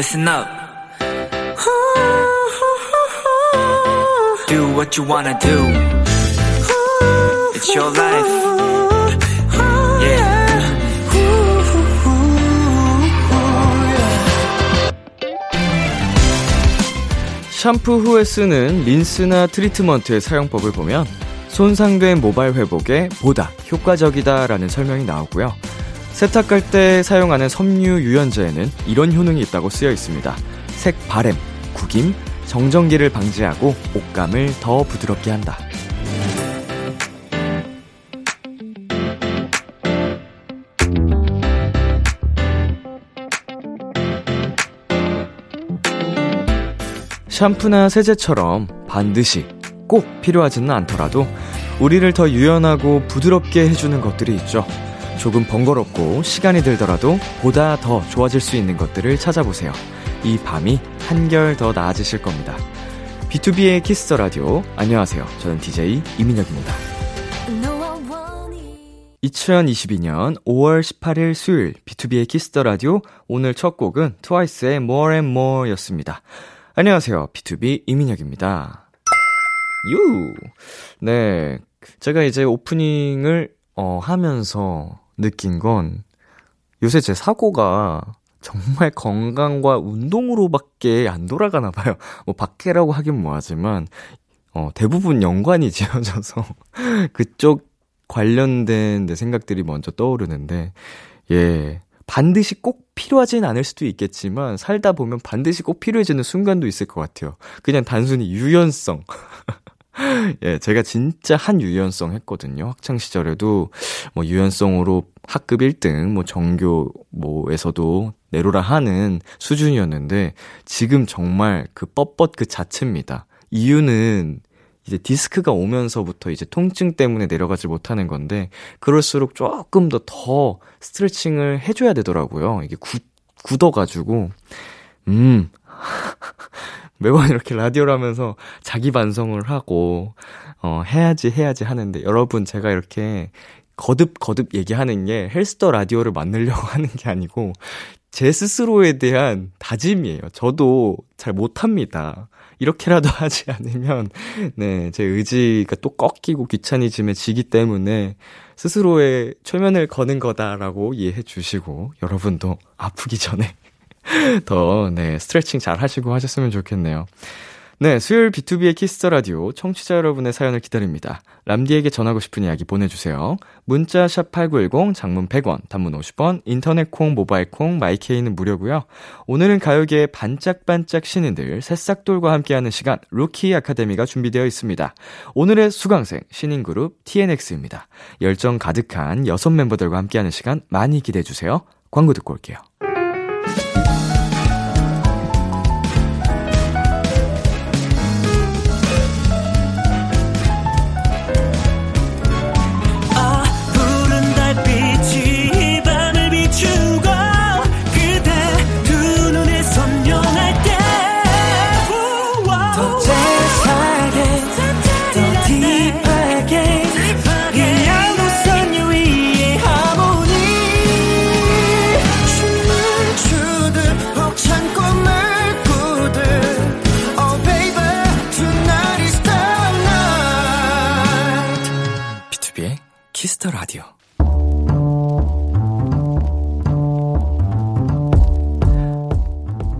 listen up. Do what you wanna do. It's your life. Yeah. 샴푸 후에 쓰는 린스나 트리트먼트의 사용법을 보면 손상된 모발 회복에 보다 효과적이다라는 설명이 나오고요. 세탁할 때 사용하는 섬유 유연제에는 이런 효능이 있다고 쓰여 있습니다. 색 바램, 구김, 정전기를 방지하고 옷감을 더 부드럽게 한다. 샴푸나 세제처럼 반드시 꼭 필요하지는 않더라도 우리를 더 유연하고 부드럽게 해주는 것들이 있죠. 조금 번거롭고 시간이 들더라도 보다 더 좋아질 수 있는 것들을 찾아보세요. 이 밤이 한결 더 나아지실 겁니다. B2B의 키스터 라디오. 안녕하세요. 저는 DJ 이민혁입니다. 2022년 5월 18일 수요일 B2B의 키스터 라디오 오늘 첫 곡은 트와이스의 More and More 였습니다. 안녕하세요. BTOB 이민혁입니다. 유! 네. 제가 이제 오프닝을, 어, 하면서 느낀 건 요새 제 사고가 정말 건강과 운동으로밖에 안 돌아가나 봐요. 뭐 밖에라고 하긴 뭐하지만 어, 대부분 연관이 지어져서 그쪽 관련된 내 생각들이 먼저 떠오르는데 예. 반드시 꼭 필요하진 않을 수도 있겠지만 살다 보면 반드시 꼭 필요해지는 순간도 있을 것 같아요. 그냥 단순히 유연성. 예, 제가 진짜 한 유연성 했거든요. 학창 시절에도 뭐 유연성으로 학급 1등, 뭐 정교 뭐에서도 내로라 하는 수준이었는데 지금 정말 그 뻣뻣 그 자체입니다. 이유는 이제 디스크가 오면서부터 이제 통증 때문에 내려가지 못하는 건데 그럴수록 조금 더 더 스트레칭을 해줘야 되더라고요. 이게 굳, 굳어가지고 음 매번 이렇게 라디오를 하면서 자기 반성을 하고, 어, 해야지, 해야지 하는데, 여러분, 제가 이렇게 거듭, 거듭 얘기하는 게 헬스터 라디오를 만들려고 하는 게 아니고, 제 스스로에 대한 다짐이에요. 저도 잘 못합니다. 이렇게라도 하지 않으면, 네, 제 의지가 또 꺾이고 귀차니즘에 지기 때문에, 스스로의 최면을 거는 거다라고 이해해 주시고, 여러분도 아프기 전에 더, 네, 스트레칭 잘 하시고 하셨으면 좋겠네요. 네, 수요일 B2B의 키스터 라디오 청취자 여러분의 사연을 기다립니다. 람디에게 전하고 싶은 이야기 보내주세요. 문자 샵 #8910 장문 100원, 단문 50원, 인터넷 콩, 모바일 콩, My K는 무료고요. 오늘은 가요계의 반짝반짝 신인들 새싹돌과 함께하는 시간 루키 아카데미가 준비되어 있습니다. 오늘의 수강생 신인 그룹 TNX입니다. 열정 가득한 여섯 멤버들과 함께하는 시간 많이 기대해 주세요. 광고 듣고 올게요. Kiss the Radio.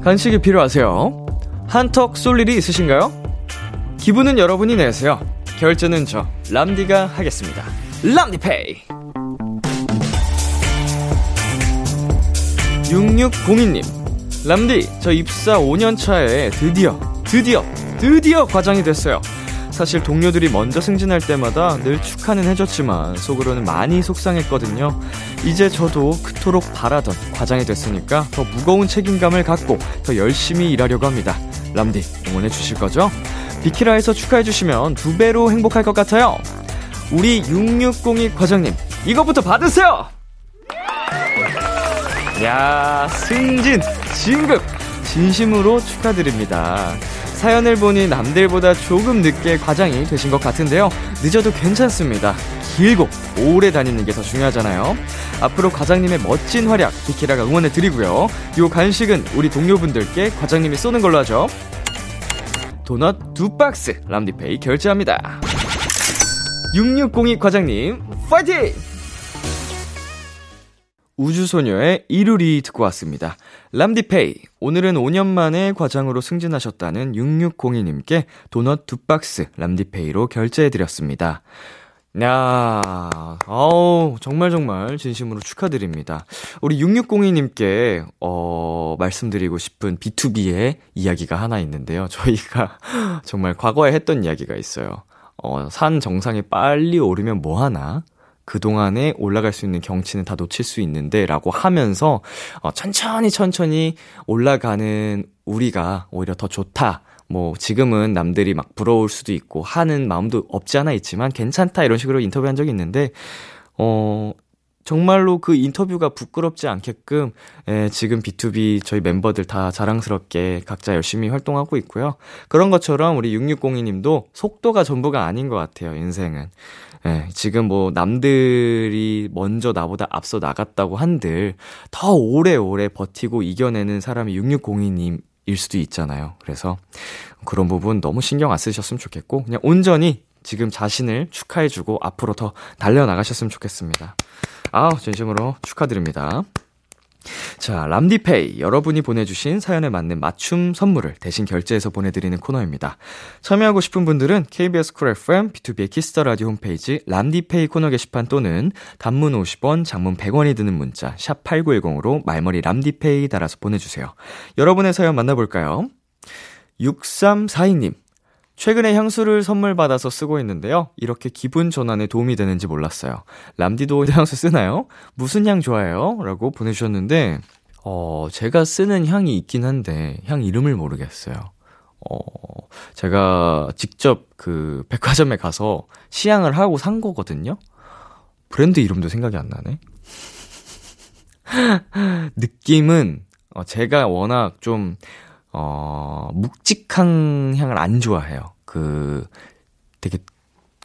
간식이 필요하세요? 한턱 쏠 일이 있으신가요? 기분은 여러분이 내세요. 결제는 저 람디가 하겠습니다. 람디페이. 6602님. 람디, 저 입사 5년 차에 드디어, 드디어, 드디어 과장이 됐어요. 사실 동료들이 먼저 승진할 때마다 늘 축하는 해줬지만 속으로는 많이 속상했거든요. 이제 저도 그토록 바라던 과장이 됐으니까 더 무거운 책임감을 갖고 더 열심히 일하려고 합니다. 람디 응원해 주실 거죠? 비키라에서 축하해 주시면 두 배로 행복할 것 같아요. 우리 6602 과장님 이것부터 받으세요. 야 승진 진급 진심으로 축하드립니다. 사연을 보니 남들보다 조금 늦게 과장이 되신 것 같은데요. 늦어도 괜찮습니다. 길고 오래 다니는 게 더 중요하잖아요. 앞으로 과장님의 멋진 활약 비키라가 응원해 드리고요. 요 간식은 우리 동료분들께 과장님이 쏘는 걸로 하죠. 도넛 두 박스 람디페이 결제합니다. 6602 과장님 파이팅! 우주소녀의 이루리 듣고 왔습니다. 람디페이, 오늘은 5년 만에 과장으로 승진하셨다는 6602님께 도넛 두 박스 람디페이로 결제해드렸습니다. 야, 아우, 정말 정말 진심으로 축하드립니다. 우리 6602님께, 어, 말씀드리고 싶은 B2B의 이야기가 하나 있는데요. 저희가 정말 과거에 했던 이야기가 있어요. 어, 산 정상에 빨리 오르면 뭐하나? 그동안에 올라갈 수 있는 경치는 다 놓칠 수 있는데 라고 하면서 어, 천천히 천천히 올라가는 우리가 오히려 더 좋다. 뭐 지금은 남들이 막 부러울 수도 있고 하는 마음도 없지 않아 있지만 괜찮다 이런 식으로 인터뷰한 적이 있는데 어 정말로 그 인터뷰가 부끄럽지 않게끔 예, 지금 B2B 저희 멤버들 다 자랑스럽게 각자 열심히 활동하고 있고요. 그런 것처럼 우리 6602님도 속도가 전부가 아닌 것 같아요, 인생은. 예, 지금 뭐 남들이 먼저 나보다 앞서 나갔다고 한들 더 오래오래 버티고 이겨내는 사람이 6602님 일 수도 있잖아요. 그래서 그런 부분 너무 신경 안 쓰셨으면 좋겠고 그냥 온전히 지금 자신을 축하해주고 앞으로 더 달려나가셨으면 좋겠습니다. 아, 진심으로 축하드립니다. 자, 람디페이. 여러분이 보내주신 사연에 맞는 맞춤 선물을 대신 결제해서 보내드리는 코너입니다. 참여하고 싶은 분들은 KBS 쿨 FM, B2B의 키스터 라디오 홈페이지 람디페이 코너 게시판 또는 단문 50원, 장문 100원이 드는 문자, 샵8910으로 말머리 람디페이 달아서 보내주세요. 여러분의 사연 만나볼까요? 6342님. 최근에 향수를 선물 받아서 쓰고 있는데요. 이렇게 기분 전환에 도움이 되는지 몰랐어요. 람디도 향수 쓰나요? 무슨 향 좋아해요? 라고 보내주셨는데, 어, 제가 쓰는 향이 있긴 한데, 향 이름을 모르겠어요. 어, 제가 직접 그 백화점에 가서 시향을 하고 산 거거든요? 브랜드 이름도 생각이 안 나네? 느낌은, 어, 제가 워낙 좀, 어, 묵직한 향을 안 좋아해요. 그, 되게,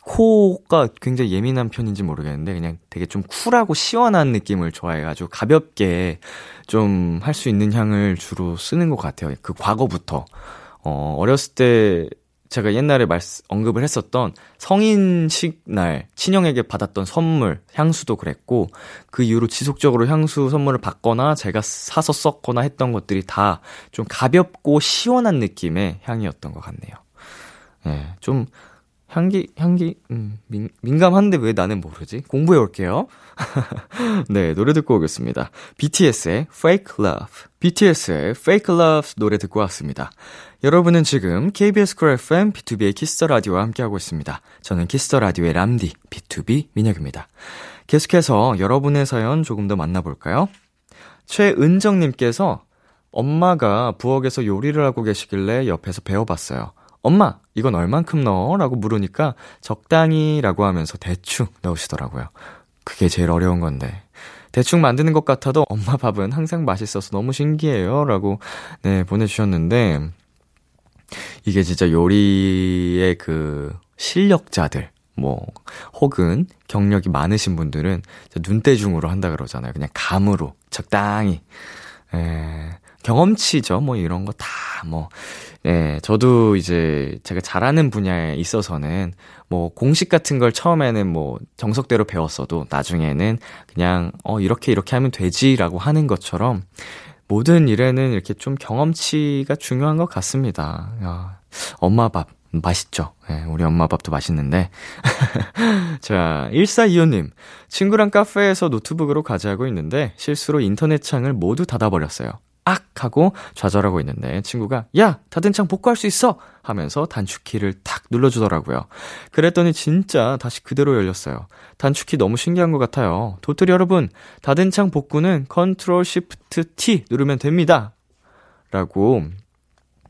코가 굉장히 예민한 편인지 모르겠는데, 그냥 되게 좀 쿨하고 시원한 느낌을 좋아해가지고, 가볍게 좀 할 수 있는 향을 주로 쓰는 것 같아요. 그 과거부터. 어, 어렸을 때, 제가 옛날에 말, 언급을 했었던 성인식 날 친형에게 받았던 선물, 향수도 그랬고, 그 이후로 지속적으로 향수 선물을 받거나 제가 사서 썼거나 했던 것들이 다 좀 가볍고 시원한 느낌의 향이었던 것 같네요. 예, 네, 좀, 향기, 향기, 음, 민, 민감한데 왜 나는 모르지? 공부해 올게요. 네, 노래 듣고 오겠습니다. BTS의 Fake Love. BTS의 Fake Love 노래 듣고 왔습니다. 여러분은 지금 KBS 쿨 FM B2B의 키스터 라디오와 함께하고 있습니다. 저는 키스터 라디오의 람디 B2B 민혁입니다. 계속해서 여러분의 사연 조금 더 만나볼까요? 최은정님께서 엄마가 부엌에서 요리를 하고 계시길래 옆에서 배워봤어요. 엄마, 이건 얼만큼 넣어? 라고 물으니까 적당히 라고 하면서 대충 넣으시더라고요. 그게 제일 어려운 건데. 대충 만드는 것 같아도 엄마 밥은 항상 맛있어서 너무 신기해요. 라고, 네, 보내주셨는데, 이게 진짜 요리의 그 실력자들, 뭐, 혹은 경력이 많으신 분들은 눈대중으로 한다 그러잖아요. 그냥 감으로, 적당히. 에, 경험치죠. 뭐 이런 거 다 뭐. 예, 저도 이제 제가 잘하는 분야에 있어서는 뭐 공식 같은 걸 처음에는 뭐 정석대로 배웠어도 나중에는 그냥 어 이렇게 이렇게 하면 되지라고 하는 것처럼 모든 일에는 이렇게 좀 경험치가 중요한 것 같습니다. 야, 엄마 밥 맛있죠. 예, 우리 엄마 밥도 맛있는데. 자, 1425님. 친구랑 카페에서 노트북으로 과제하고 있는데 실수로 인터넷 창을 모두 닫아버렸어요. 악! 하고 좌절하고 있는데 친구가 야! 닫은 창 복구할 수 있어! 하면서 단축키를 탁 눌러주더라고요. 그랬더니 진짜 다시 그대로 열렸어요. 단축키 너무 신기한 것 같아요. 도토리 여러분, 닫은 창 복구는 Control Shift T 누르면 됩니다. 라고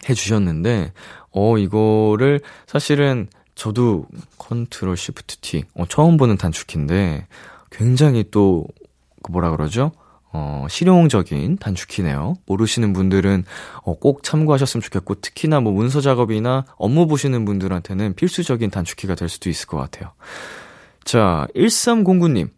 해주셨는데, 어, 이거를 사실은 저도 Control Shift T, 어, 처음 보는 단축키인데, 굉장히 또, 그 뭐라 그러죠? 어, 실용적인 단축키네요. 모르시는 분들은 어, 꼭 참고하셨으면 좋겠고, 특히나 뭐 문서 작업이나 업무 보시는 분들한테는 필수적인 단축키가 될 수도 있을 것 같아요. 자, 1309님.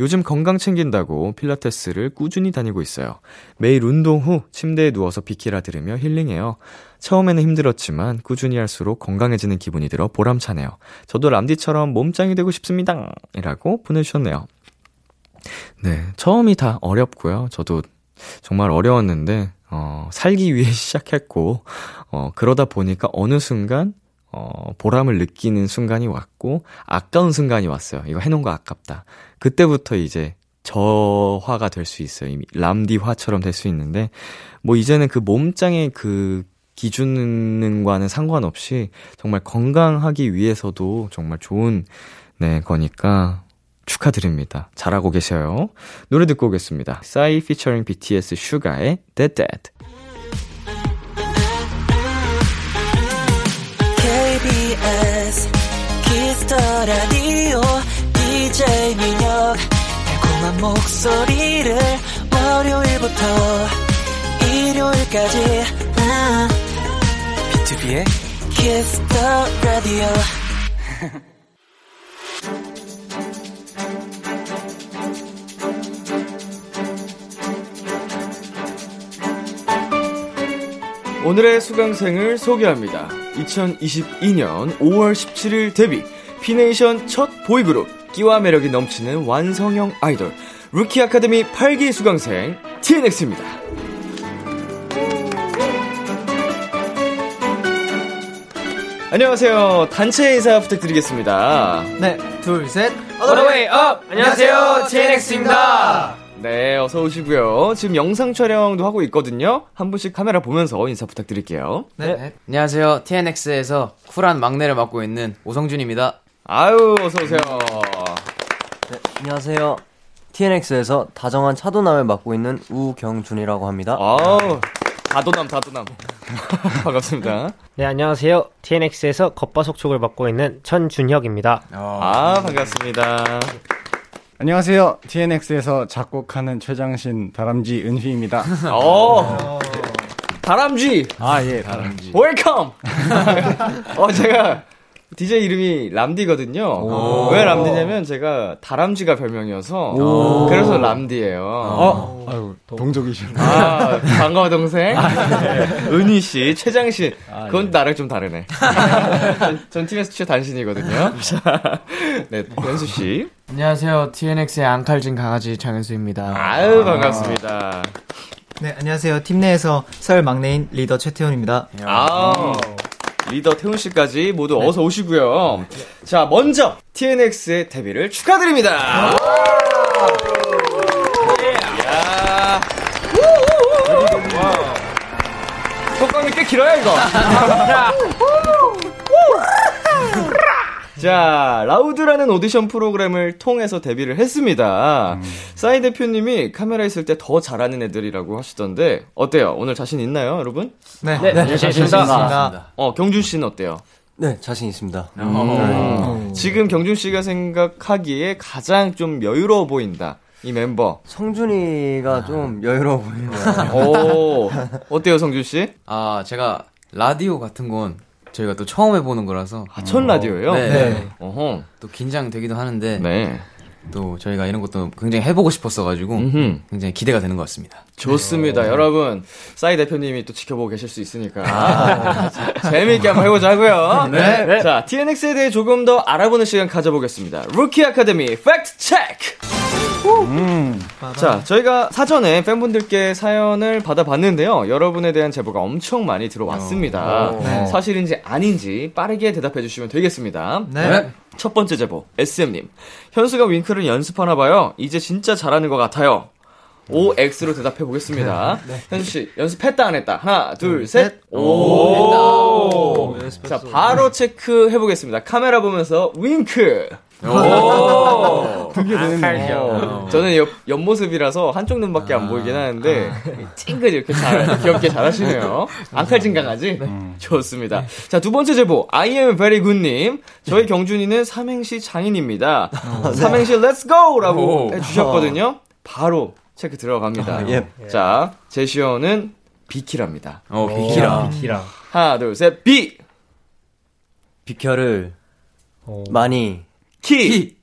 요즘 건강 챙긴다고 필라테스를 꾸준히 다니고 있어요. 매일 운동 후 침대에 누워서 비키라 들으며 힐링해요. 처음에는 힘들었지만 꾸준히 할수록 건강해지는 기분이 들어 보람차네요. 저도 람디처럼 몸짱이 되고 싶습니다. 이라고 보내주셨네요. 네, 처음이 다 어렵고요. 저도 정말 어려웠는데, 어, 살기 위해 시작했고, 어, 그러다 보니까 어느 순간, 어, 보람을 느끼는 순간이 왔고, 아까운 순간이 왔어요. 이거 해놓은 거 아깝다. 그때부터 이제 저화가 될 수 있어요. 이미 람디화처럼 될 수 있는데, 뭐 이제는 그 몸짱의 그 기준과는 상관없이 정말 건강하기 위해서도 정말 좋은, 네, 거니까 축하드립니다. 잘하고 계셔요. 노래 듣고 오겠습니다. 싸이 피처링 BTS 슈가의 That That. KBS Kiss the Radio DJ 민혁 달콤한 목소리를 월요일부터 일요일까지 아, B2B의 키스터 라디오 오늘의 수강생을 소개합니다. 2022년 5월 17일 데뷔, 피네이션 첫 보이그룹, 끼와 매력이 넘치는 완성형 아이돌, 루키 아카데미 8기 수강생, TNX입니다. 안녕하세요. 단체 인사 부탁드리겠습니다. 네, 둘, 셋. All the way up! 안녕하세요, TNX입니다. 네, 어서 오시고요. 지금 영상 촬영도 하고 있거든요. 한 분씩 카메라 보면서 인사 부탁드릴게요. 네. 안녕하세요. TNX에서 쿨한 막내를 맡고 있는 오성준입니다. 아유, 어서 오세요. 안녕하세요. TNX에서 다정한 차도남을 맡고 있는 우경준이라고 합니다. 아우, 다도남, 다도남. 반갑습니다. 네, 안녕하세요. TNX에서 겉바속촉을 맡고 있는 천준혁입니다. 아, 반갑습니다. 안녕하세요. TNX에서 작곡하는 최장신 다람쥐 은휘입니다. 어, 다람쥐, 아, 예, 다람쥐. Welcome! 어, 제가, DJ 이름이 람디거든요. 왜 람디냐면 제가 다람쥐가 별명이어서, 그래서 람디예요 어, 아유, 동족이시네. 아, 반가워, 동생. 은희 씨, 최장 씨. 그건 나랑 좀 다르네. 전, 전 팀에서 최 단신이거든요. 자, 네, 연수 씨. 안녕하세요. TNX의 앙칼진 강아지 장현수입니다. 아유, 반갑습니다. 네, 안녕하세요. 팀 내에서 설 막내인 리더 최태훈입니다. 아 리더 태훈 씨까지 모두 어서 오시고요. 자, 먼저 TNX의 데뷔를 축하드립니다. 속감이 꽤 길어요, 이거. 자, 라우드라는 오디션 프로그램을 통해서 데뷔를 했습니다. 싸이 대표님이 카메라 있을 때 더 잘하는 애들이라고 하시던데, 어때요? 오늘 자신 있나요, 여러분? 네, 네, 네, 자신 있습니다. 어, 경준 씨는 어때요? 네, 자신 있습니다. 음. 지금 경준 씨가 생각하기에 가장 좀 여유로워 보인다. 이 멤버. 성준이가 좀 여유로워 같아요. 오, 어때요, 성준 씨? 아, 제가 라디오 같은 건 저희가 또 처음 해보는 거라서 아, 첫 라디오예요? 네. 네. 어허. 또 긴장되기도 하는데 네. 또 저희가 이런 것도 굉장히 해보고 싶었어가지고 음흠. 굉장히 기대가 되는 것 같습니다. 좋습니다. 여러분, 싸이 대표님이 또 지켜보고 계실 수 있으니까. 재미있게 한번 해보자고요 네. 자, TNX에 대해 조금 더 알아보는 시간 가져보겠습니다. 루키 아카데미 팩트 체크! 자, 저희가 사전에 팬분들께 사연을 받아봤는데요. 여러분에 대한 제보가 엄청 많이 들어왔습니다. 네. 사실인지 아닌지 빠르게 대답해 주시면 되겠습니다. 네. 첫 번째 제보, SM님. 현수가 윙크를 연습하나 봐요. 이제 진짜 잘하는 것 같아요. OX로 대답해 보겠습니다. 현수 씨, 연습했다, 안 했다? 하나, 둘, 셋. 오! 자, 바로 체크해 보겠습니다. 카메라 보면서 윙크! 오! 어, 저는 옆, 옆모습이라서 한쪽 눈밖에 안 보이긴 하는데, 찡긋 이렇게 잘, 귀엽게 잘 하시네요. 앙칼진 강아지? 좋습니다. 자, 두 번째 제보, I am very good님. 저희 경준이는 삼행시 장인입니다. 삼행시 let's go! 라고 해주셨거든요. 바로 체크 들어갑니다. 예. 자, 제시어는 비키랍니다. 어, 비키라. 기랑. 하나, 둘, 셋, 비! 비켜를 많이 키!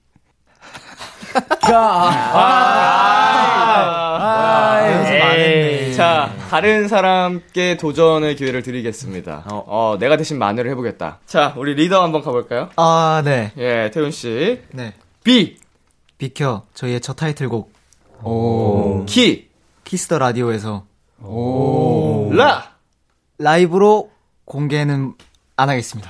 에이. 자, 다른 사람께 도전의 기회를 드리겠습니다. 어. 내가 대신 마늘을 해보겠다. 자, 우리 리더 한번 가볼까요? 아, 네. 예, 태훈 씨. 네. 비, 비켜. 저희의 첫 타이틀곡. 키, Kiss the Radio에서 라. 라이브로 공개는 안 하겠습니다.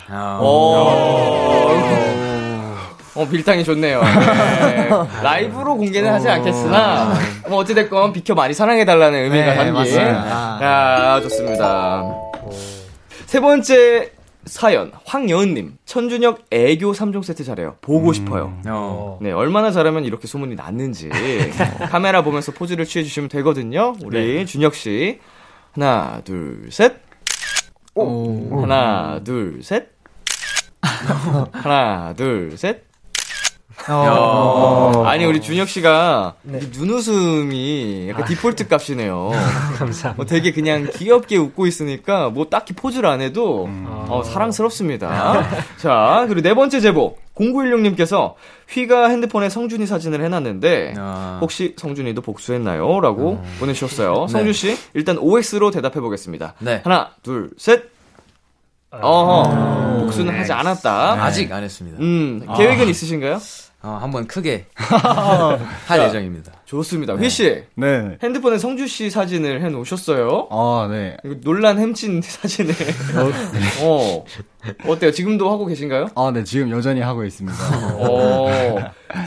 어, 밀당이 좋네요. 네. 라이브로 공개는 하지 않겠으나, 뭐, 어찌됐건 비켜 많이 사랑해달라는 의미가 네, 담긴. 맞습니다. 야, 좋습니다. 세 번째 사연, 황여은님. 천준혁 애교 3종 세트 잘해요. 보고 싶어요. 어. 네, 얼마나 잘하면 이렇게 소문이 났는지. 카메라 보면서 포즈를 취해주시면 되거든요. 우리 준혁씨. 하나, 둘, 셋. 오. 하나, 둘, 셋. 하나, 둘, 셋. 어, 아니 우리 준혁 씨가 눈웃음이 약간 디폴트 값이네요. 감사합니다. 뭐 되게 그냥 귀엽게 웃고 있으니까 뭐 딱히 포즈를 안 해도 어, 사랑스럽습니다. 자 그리고 네 번째 제보 0916님께서 휘가 핸드폰에 성준이 사진을 해놨는데 아. 혹시 성준이도 복수했나요? 라고 보내주셨어요. 성준 씨 일단 OX로 대답해 보겠습니다. 네. 하나 둘 셋. 어허 복수는 하지 않았다. 아직 안 했습니다. 음 계획은 있으신가요? 어, 한번 크게 할 예정입니다. 좋습니다. 휘 씨. 네. 핸드폰에 성주 씨 사진을 해 놓으셨어요. 아, 네. 이거 논란 햄친 사진을. 어. 어때요? 지금도 하고 계신가요? 아, 네. 지금 여전히 하고 있습니다. 어.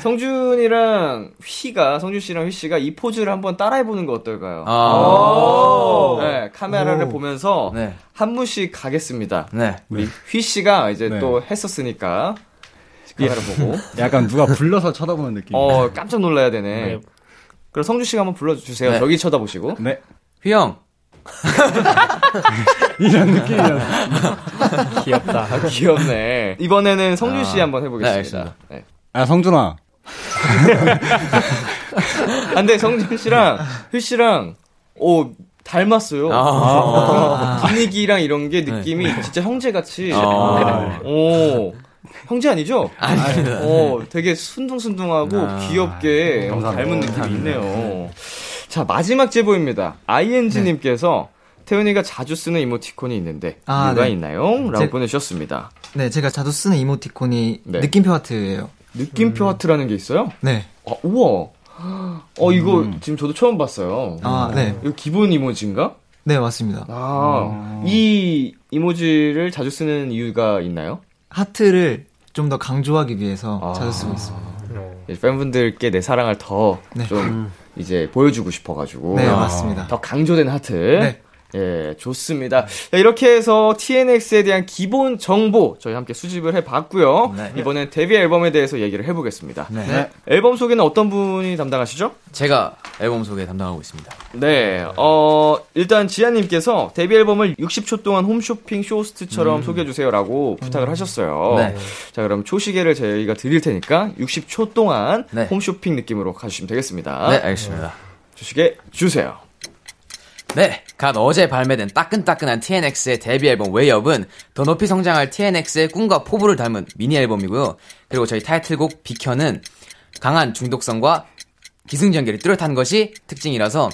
성준이랑 휘가, 성준 씨랑 휘 씨가 이 포즈를 한번 따라해 보는 거 어떨까요? 아. 네, 카메라를 보면서 네. 한 분씩 가겠습니다. 네. 우리 휘 씨가 이제 네. 또 했었으니까 카메라 보고. 약간 누가 불러서 쳐다보는 느낌. 어, 깜짝 놀라야 되네. 네. 그럼 성준 씨가 한번 불러주세요. 네. 저기 쳐다보시고. 네. 휘영. 이런 느낌이요. 귀엽다. 아, 귀엽네. 이번에는 성준 씨 아, 한번 네, 해보겠습니다. 알겠습니다. 네. 아, 성준아. 아, 근데 성준 씨랑 휘 씨랑 오 닮았어요. 아. 분위기랑 이런 게 느낌이 진짜 형제같이. 아. 오. 형제 아니죠? 아닙니다. 어, 되게 순둥순둥하고 아. 귀엽게 어, 닮은 느낌이 있네요. 자, 마지막 제보입니다. ING님께서 태훈이가 자주 쓰는 이모티콘이 있는데 아, 이유가 네. 있나요? 라고 제- 보내주셨습니다. 네, 제가 자주 쓰는 이모티콘이 네. 느낌표 하트예요. 느낌표 하트라는 게 있어요? 네. 아, 우와. 어, 이거 지금 저도 처음 봤어요. 아, 네. 이거 기본 이모지인가? 네, 맞습니다. 아, 이 이모지를 자주 쓰는 이유가 있나요? 하트를 좀 더 강조하기 위해서 아. 자주 쓰고 있습니다. 이제 팬분들께 내 사랑을 더좀 네. 이제 보여주고 싶어가지고. 네, 아, 맞습니다. 더 강조된 하트. 네. 예, 좋습니다. 자, 이렇게 해서 TNX에 대한 기본 정보 저희 함께 수집을 해봤고요. 네. 이번엔 데뷔 앨범에 대해서 얘기를 해보겠습니다. 네. 앨범 소개는 어떤 분이 담당하시죠? 제가 앨범 소개 담당하고 있습니다. 네, 어, 일단 지아님께서 데뷔 앨범을 60초 동안 홈쇼핑 쇼호스트처럼 소개해주세요라고 부탁을 하셨어요. 네. 자, 그럼 초시계를 저희가 드릴 테니까 60초 동안 네. 홈쇼핑 느낌으로 가주시면 되겠습니다. 네, 알겠습니다. 초시계 주세요. 네, 갓 어제 발매된 따끈따끈한 TNX의 데뷔 앨범 WAY UP은 더 높이 성장할 TNX의 꿈과 포부를 담은 미니 앨범이고요. 그리고 저희 타이틀곡 비켜는 강한 중독성과 기승전결이 뚜렷한 것이 특징이라서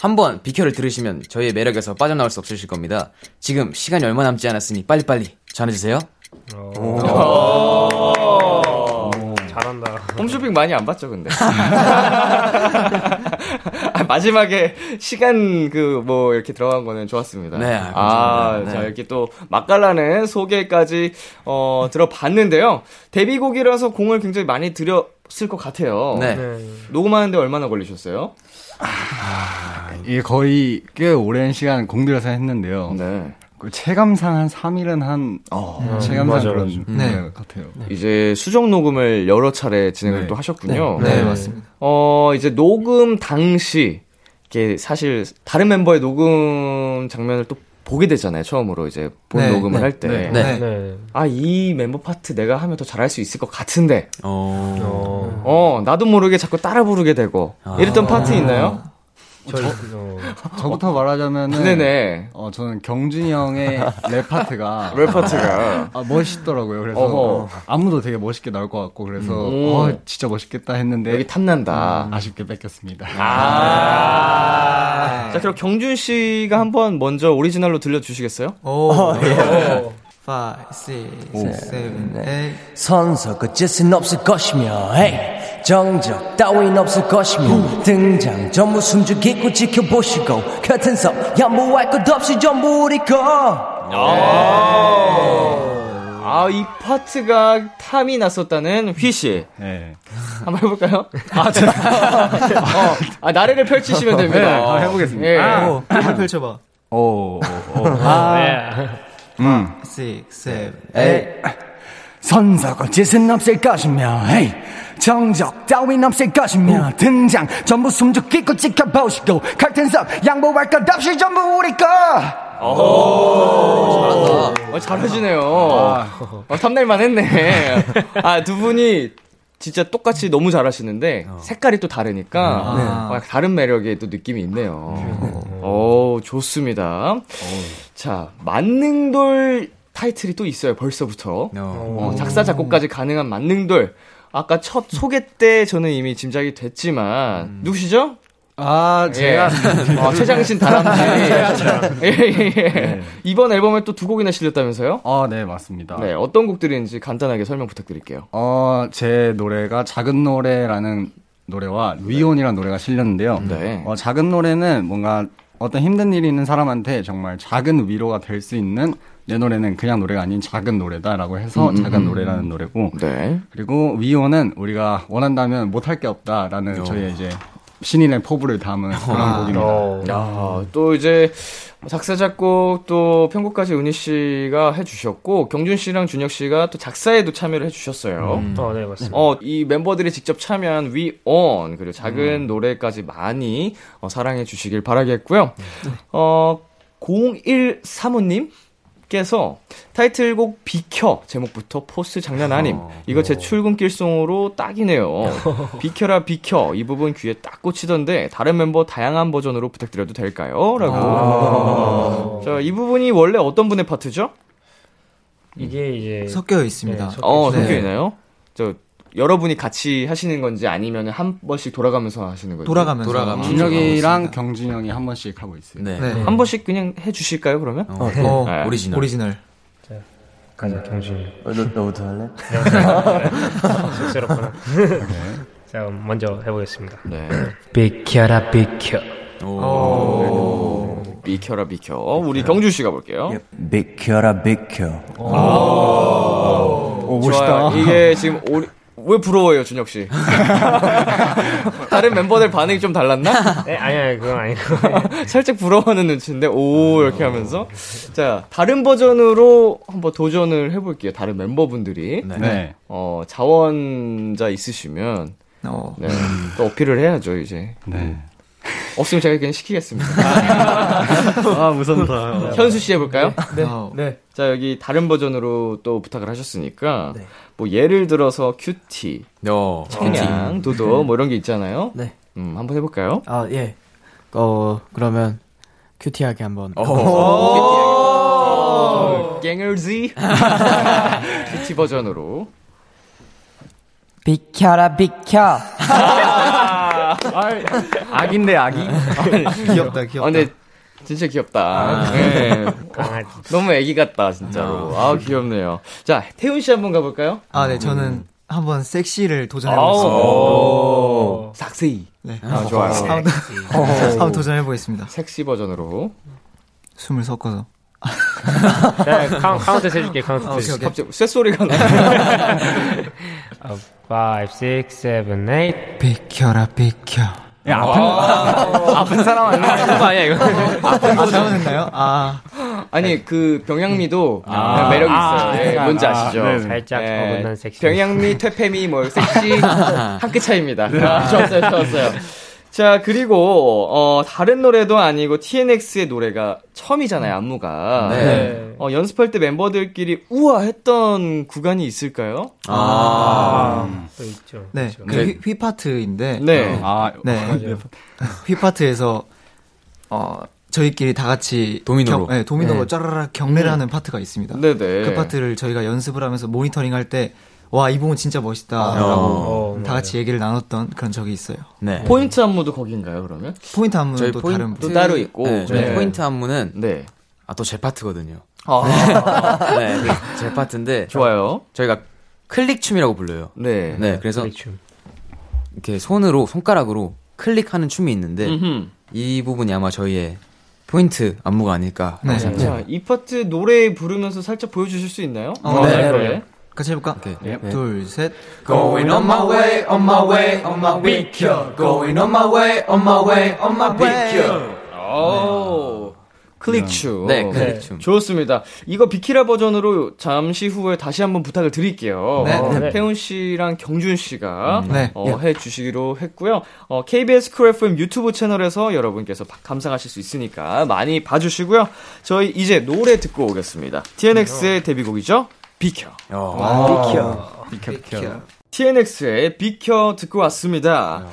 한번 비켜를 들으시면 저희의 매력에서 빠져나올 수 없으실 겁니다. 지금 시간이 얼마 남지 않았으니 빨리빨리 전해주세요. 잘한다. 홈쇼핑 많이 안 봤죠, 근데. 아, 마지막에 시간 그 뭐 이렇게 들어간 거는 좋았습니다. 네, 아, 감사합니다. 자 네. 이렇게 또 맛깔나는 소개까지 어 들어봤는데요. 데뷔곡이라서 공을 굉장히 많이 들였을 것 같아요. 네. 네. 녹음하는데 얼마나 걸리셨어요? 이게 거의 꽤 오랜 시간 공들여서 했는데요. 네. 그 체감상 한 3일은 한, 어, 체감상 맞아, 그런 네. 네. 같아요. 이제 수정 녹음을 여러 차례 진행을 네. 또 하셨군요. 네, 맞습니다. 어, 이제 녹음 당시, 이게 사실 다른 멤버의 녹음 장면을 또 보게 되잖아요. 처음으로 이제 본 네, 녹음을 네, 할 때. 네. 네. 네. 아, 이 멤버 파트 내가 하면 더 잘할 수 있을 것 같은데. 어... 어. 어, 나도 모르게 자꾸 따라 부르게 되고. 아. 이랬던 파트 있나요? 저희 어, 저부터 말하자면은 네네. 어 저는 경준이 형의 랩 파트가 랩 파트가. 아, 멋있더라고요. 그래서 어허. 안무도 되게 멋있게 나올 것 같고 그래서 음. 어, 진짜 멋있겠다 했는데 여기 탐난다. 아쉽게 뺏겼습니다. 아. 자, 그럼 경준 씨가 한번 먼저 오리지널로 들려주시겠어요? 오, 예. 5, 6, 7, 8. 선서 거짓은 없을 것이며 hey, 정적 따윈 없을 것이며 등장 전부 숨죽이고 지켜보시고 같은 섭 양보할 것 없이 전부 우리 거 아, 이 파트가 탐이 났었다는 휘씨. 네. 한번 해볼까요? 아, 저, 어, 아, 나래를 펼치시면 됩니다. 네, 한번 해보겠습니다. 예. 오, 한번 펼쳐봐. 오, 오, 오. 네. 음. 6, 7, 에이. 선서 거짓은 없을 것이며 hey, 정적 따윈 없을 것이며 등장 전부 숨죽이고 지켜보시고 같은 섭 양보할 것 없이 전부 우리 거! 어, 잘하시네요. 어, 탐낼만 했네. 아, 두 분이 진짜 똑같이 너무 잘하시는데, 색깔이 또 다르니까, 어, 다른 매력의 또 느낌이 있네요. 오, 좋습니다. 자, 만능돌 타이틀이 또 있어요, 벌써부터. 어, 작사, 작곡까지 가능한 만능돌. 아까 첫 소개 때 저는 이미 짐작이 됐지만, 누구시죠? 아, 제가 예. 어, 최장신 다람쥐. 예, 예, 예. 이번 앨범에 또 두 곡이나 실렸다면서요? 어, 네, 맞습니다. 네, 어떤 곡들인지 간단하게 설명 부탁드릴게요. 어, 제 노래가 작은 노래라는 노래와 위온이라는 노래가 실렸는데요. 네. 어, 작은 노래는 뭔가 어떤 힘든 일이 있는 사람한테 정말 작은 위로가 될 수 있는 내 노래는 그냥 노래가 아닌 작은 노래다라고 해서 작은 노래라는 노래고 네. 그리고 위온은 우리가 원한다면 못할 게 없다라는 저희의 이제 신인의 포부를 담은 그런 곡입니다. 어, 야, 또 이제 작사 작곡 또 편곡까지 은희 씨가 해주셨고 경준 씨랑 준혁 씨가 또 작사에도 참여를 해주셨어요. 어, 네, 맞습니다. 어, 이 멤버들이 직접 참여한 We On, 그리고 작은 노래까지 많이 어, 사랑해 주시길 바라겠고요. 어, 0135님? 께서 타이틀곡 비켜 제목부터 포스 장난 아님 이거 제 출근길송으로 딱이네요 비켜라 비켜 이 부분 귀에 딱 꽂히던데 다른 멤버 다양한 버전으로 부탁드려도 될까요? 라고 자이 부분이 원래 어떤 분의 파트죠? 이게 이제 섞여 있습니다. 네, 섞여 어 네. 섞여 있나요? 저 여러분이 같이 하시는 건지 아니면 한 번씩 돌아가면서 하시는 거예요? 돌아가면서. 돌아가면서. 준혁이랑 경준이 형이 한 번씩 하고 있어요. 네. 네. 한 번씩 그냥 해 주실까요 그러면? 어, 어, 네. 오리지널. 오리지널. 가자 경준이 어, 너, 너부터 할래? 쑥스럽구나. 자, 그럼 먼저 해보겠습니다. 네. 비켜라 비켜. 비켜라 비켜. 우리 경준 씨가 볼게요. 비켜라 비켜 오, 멋있다. 좋아요. 이게 지금 오리... 왜 부러워요, 준혁 씨? 다른 멤버들 반응이 좀 달랐나? 네, 아니 아니 그건 아니고. 살짝 부러워하는 눈치인데, 오, 이렇게 하면서. 자, 다른 버전으로 한번 도전을 해볼게요. 다른 멤버분들이. 네. 어, 자원자 있으시면, 어. 네, 또 어필을 해야죠, 이제. 네. 없으면 제가 그냥 시키겠습니다. 아, 무섭다. 현수 씨 해볼까요? 네. 네. 자, 여기 다른 버전으로 또 부탁을 하셨으니까, 뭐, 예를 들어서 큐티, 어, 청양, 도도, 뭐 이런 게 있잖아요. 네. 음, 한번 해볼까요? 아, 예. 어, 그러면 큐티하게 한번. 어, 갱얼지 큐티 버전으로. 비켜라, 비켜. 악인데, 악이? 귀엽다, 아, 귀엽다. 근데 진짜 귀엽다. 네. 강아지. 너무 애기 같다, 진짜로. 아, 귀엽네요. 자, 태훈 씨 한번 가볼까요? 아, 네, 저는 한번 섹시를 도전해보겠습니다. 오. 삭세이. 네. 아, 좋아요. 한번, 한번 도전해보겠습니다. 섹시 버전으로. 숨을 섞어서. 자, 카운, 카운트 세줄게 카운트 아, 오케이, 세줄게. 오케이. 갑자기 쇳소리가 나. 5, 6, 7, 8. 비켜라, 비켜. 아픈 사람 아니야? 그거 아니야 이거. 아, 잘못했나요? 아, 아니, 그, 병약미도 매력이 있어요. 예, 뭔지 아 시죠? 아, 네네. 살짝 예, 어긋난 섹시. 병약미, 퇴폐미, 뭐, 섹시, 한 끗 차이입니다. 아, 좋았어요, 좋았어요. 자, 그리고, 어, 다른 노래도 아니고 TNX의 노래가 처음이잖아요, 안무가. 네. 어, 연습할 때 멤버들끼리 우와 했던 구간이 있을까요? 아, 또 있죠. 네. 그 휘, 휘 파트인데. 네. 아, 네. 휘 파트에서 어 저희끼리 다 같이 도미노로. 경, 네, 도미노로 네. 짜라락 경례를 하는 파트가 있습니다. 네네. 그 파트를 저희가 연습을 하면서 모니터링 할 때 와 이 부분 진짜 멋있다 라고 어, 다 같이 얘기를 나눴던 그런 적이 있어요. 네. 포인트 안무도 거긴가요, 그러면? 포인트 안무는 저희 또 포인트 다른 또 따로 있고. 네, 저희 네. 포인트 안무는 네. 아 또 제 파트거든요. 아, 네, 그 제 파트인데 좋아요. 저희가 클릭 춤이라고 불러요. 네. 네, 그래서 클릭춤. 이렇게 손으로 손가락으로 클릭하는 춤이 있는데 음흠. 이 부분이 아마 저희의 포인트 안무가 아닐까 네. 자, 이 파트 노래 부르면서 살짝 보여주실 수 있나요? 어, 네. 네. 같이 해볼까? 오케이. 예. 네. 둘, 셋. Going on my way, on my way, on my 비켜. Going on my way, on my way, on my 비켜. 오. 클릭춤. 네, 클릭춤. 좋습니다. 이거 비키라 버전으로 잠시 후에 다시 한번 부탁을 드릴게요. 네. 어, 네. 태훈 씨랑 경준 씨가 네. 어, 해 주시기로 했고요. 어, KBS 쿨 FM 유튜브 채널에서 여러분께서 바- 감상하실 수 있으니까 많이 봐주시고요. 저희 이제 노래 듣고 오겠습니다. TNX의 데뷔곡이죠. 비켜. 어. 비켜, 비켜. TNX의 비켜 듣고 왔습니다.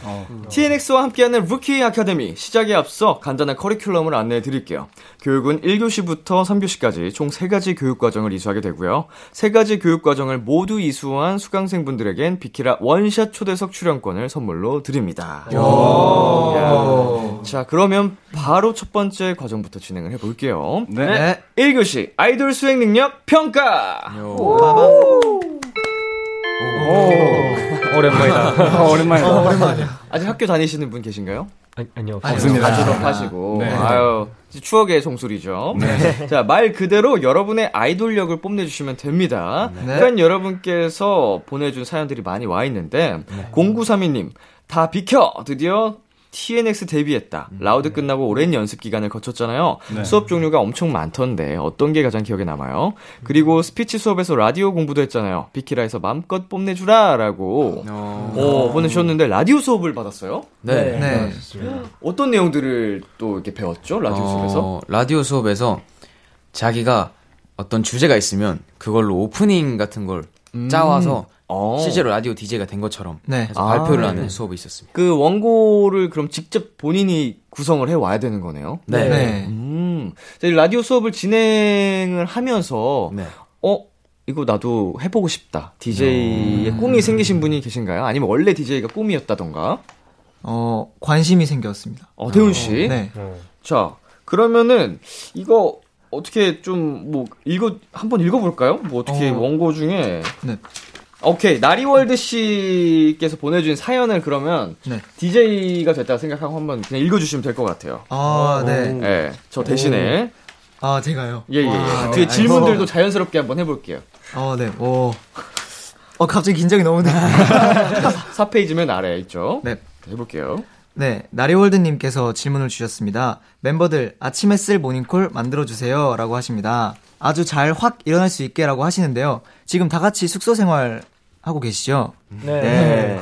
TNX와 함께하는 루키 아카데미 시작에 앞서 간단한 커리큘럼을 안내해 드릴게요. 교육은 1교시부터 3교시까지 총 3가지 교육과정을 이수하게 되고요. 3가지 교육과정을 모두 이수한 수강생분들에겐 비키라 원샷 초대석 출연권을 선물로 드립니다. 야. 자, 그러면 바로 첫 번째 과정부터 진행을 해 볼게요. 네. 1교시 아이돌 수행 능력 평가. 오랜만이다. 오랜만이다. 아직 학교 다니시는 분 계신가요? 아니, 아니 요. 없습니다. 다 졸업하시고. 네. 아유, 추억의 송술이죠. 자, 말 그대로 여러분의 아이돌력을 뽐내주시면 됩니다. 네. 팬 여러분께서 보내준 사연들이 많이 와 있는데, 0932님, 다 비켜! 드디어 TNX 데뷔했다. 라우드 끝나고 오랜 연습 기간을 거쳤잖아요. 수업 종류가 엄청 많던데 어떤 게 가장 기억에 남아요? 그리고 스피치 수업에서 라디오 공부도 했잖아요. 비키라에서 마음껏 뽐내주라라고 어, 보내주셨는데 라디오 수업을 받았어요? 네. 네. 어떤 내용들을 또 이렇게 배웠죠? 라디오 수업에서? 어, 라디오 수업에서 자기가 어떤 주제가 있으면 그걸로 오프닝 같은 걸 짜와서 어. 실제로 라디오 DJ가 된 것처럼 네. 아, 발표를 네. 하는 수업이 있었습니다. 그 원고를 그럼 직접 본인이 구성을 해 와야 되는 거네요. 네. 네. 음. 저희 라디오 수업을 진행을 하면서 네. 어 이거 나도 해보고 싶다. DJ의 꿈이 생기신 분이 계신가요? 아니면 원래 DJ가 꿈이었다던가? 어, 관심이 생겼습니다. 어, 태훈 씨. 네. 자, 그러면은 이거 어떻게 좀 뭐 읽어 한번 읽어볼까요? 뭐 어떻게 어. 원고 중에 네. 오케이 나리월드 씨께서 보내준 사연을 그러면 네. DJ가 됐다 생각하고 한번 그냥 읽어주시면 될 것 같아요. 아, 네. 예, 저 대신에 아, 제가요? 예, 예, 예. 아, 뒤에 네. 질문들도 자연스럽게 한번 해볼게요. 어, 네. 오. 어, 갑자기 긴장이 너무 돼. 4페이지면 아래 있죠. 네. 해볼게요. 네, 나리월드님께서 질문을 주셨습니다. 멤버들, 아침에 쓸 모닝콜 만들어주세요. 라고 하십니다. 아주 잘 확 일어날 수 있게 라고 하시는데요. 지금 다 같이 숙소 생활 하고 계시죠? 네.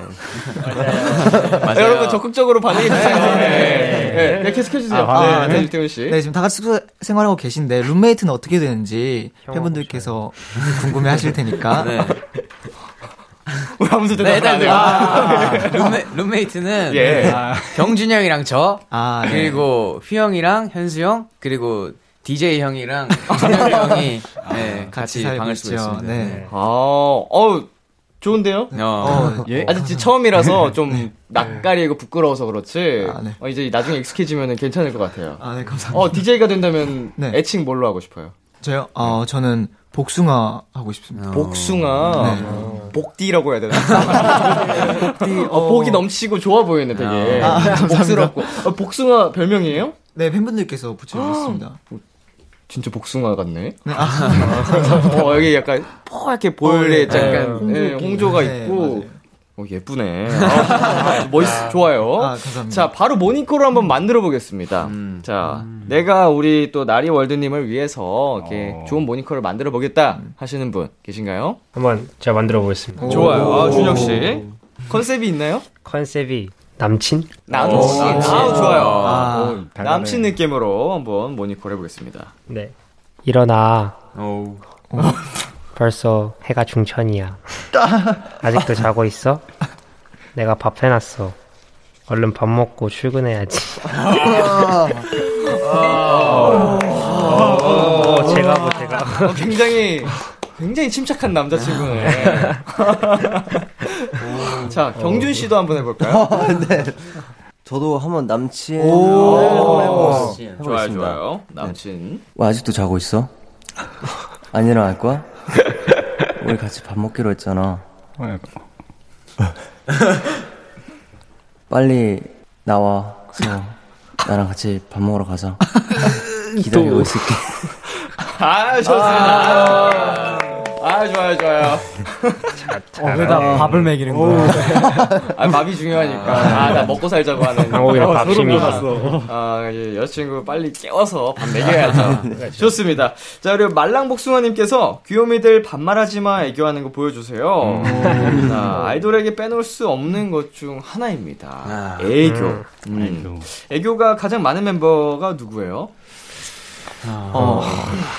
아, 여러분 적극적으로 반응해 주세요. 네. 네. 네, 계속 해 주세요. 아, 네, 네. 태훈 씨. 네, 지금 다 같이 숙소 생활하고 계신데, 룸메이트는 어떻게 되는지 팬분들께서 궁금해 하실 테니까. 네. 왜 아무도 네, 대답 안 해요? 아, 룸메, 룸메이트는 예. 경준이 형이랑 저 아, 네. 그리고 휘 형이랑 현수 형 그리고 DJ 형이랑 준혁이 형이 네, 같이, 살고 방을 쓰고. 있습니다. 네. 아, 어우, 좋은데요? 어, 예. 아직 지- 처음이라서 좀 낯가리고 부끄러워서 그렇지. 아, 네. 어, 이제 나중에 익숙해지면 괜찮을 것 같아요. 아, 네, 감사합니다. 어, DJ가 된다면 네. 애칭 뭘로 하고 싶어요? 저요? 어, 저는 복숭아 하고 싶습니다. 복숭아. 네. 복디라고 해야 되나? 복디. 어, 복이 넘치고 좋아 보이네, 되게. 아, 감사합니다. 복스럽고. 어, 복숭아 별명이에요? 네, 팬분들께서 붙여주셨습니다. 진짜 복숭아 같네. 네, 아, 어, 여기 약간 뽀얗게 볼에 어, 네. 약간 네, 예, 홍조 홍조가 네, 있고. 맞아요. 어, 예쁘네. 아, 멋있, 좋아요. 아, 감사합니다. 자, 바로 모닝콜을 한번 만들어 보겠습니다. 자, 내가 우리 또 나리 월드님을 위해서 이렇게 어. 좋은 모닝콜을 만들어 보겠다 하시는 분 계신가요? 한번 제가 만들어 보겠습니다. 좋아요. 아, 준혁 씨. 컨셉이 있나요? 컨셉이 남친? 남친. 아, 좋아요. 아, 오, 달달해. 남친 느낌으로 한번 모닝콜 해보겠습니다. 네. 일어나. 어우. 벌써 해가 중천이야. 아직도 자고 있어? 내가 밥 해놨어. 얼른 밥 먹고 출근해야지. 어, 제가 뭐 제가. 어, 굉장히 굉장히 침착한 남자친구네. 자, 경준 씨도 한번 해볼까요? 네. 저도 한번 남친 오. 한번 해보- 좋아요. 좋아요. 남친. 왜 아직도 자고 있어? 안 일어날 거야? 우리 같이 밥 먹기로 했잖아. 빨리 나와서 나랑 같이 밥 먹으러 가자. 기다리고 있을게. 아, 좋습니다. 아, 좋아요, 좋아요. 어, 왜다 밥을 먹이는 거야? 아, 밥이 중요하니까. 아, 나 먹고 살자고 하는. 오히려 어, 밥심이. 소름 돋았어. 아, 예, 여자친구 빨리 깨워서 밥 먹여야죠. 좋습니다. 자, 그리고 말랑 복숭아님께서 귀요미들 반말하지 마 애교하는 거 보여주세요. 자, 아이돌에게 빼놓을 수 없는 것 중 하나입니다. 애교. 음. 애교 가 가장 많은 멤버가 누구예요? 어,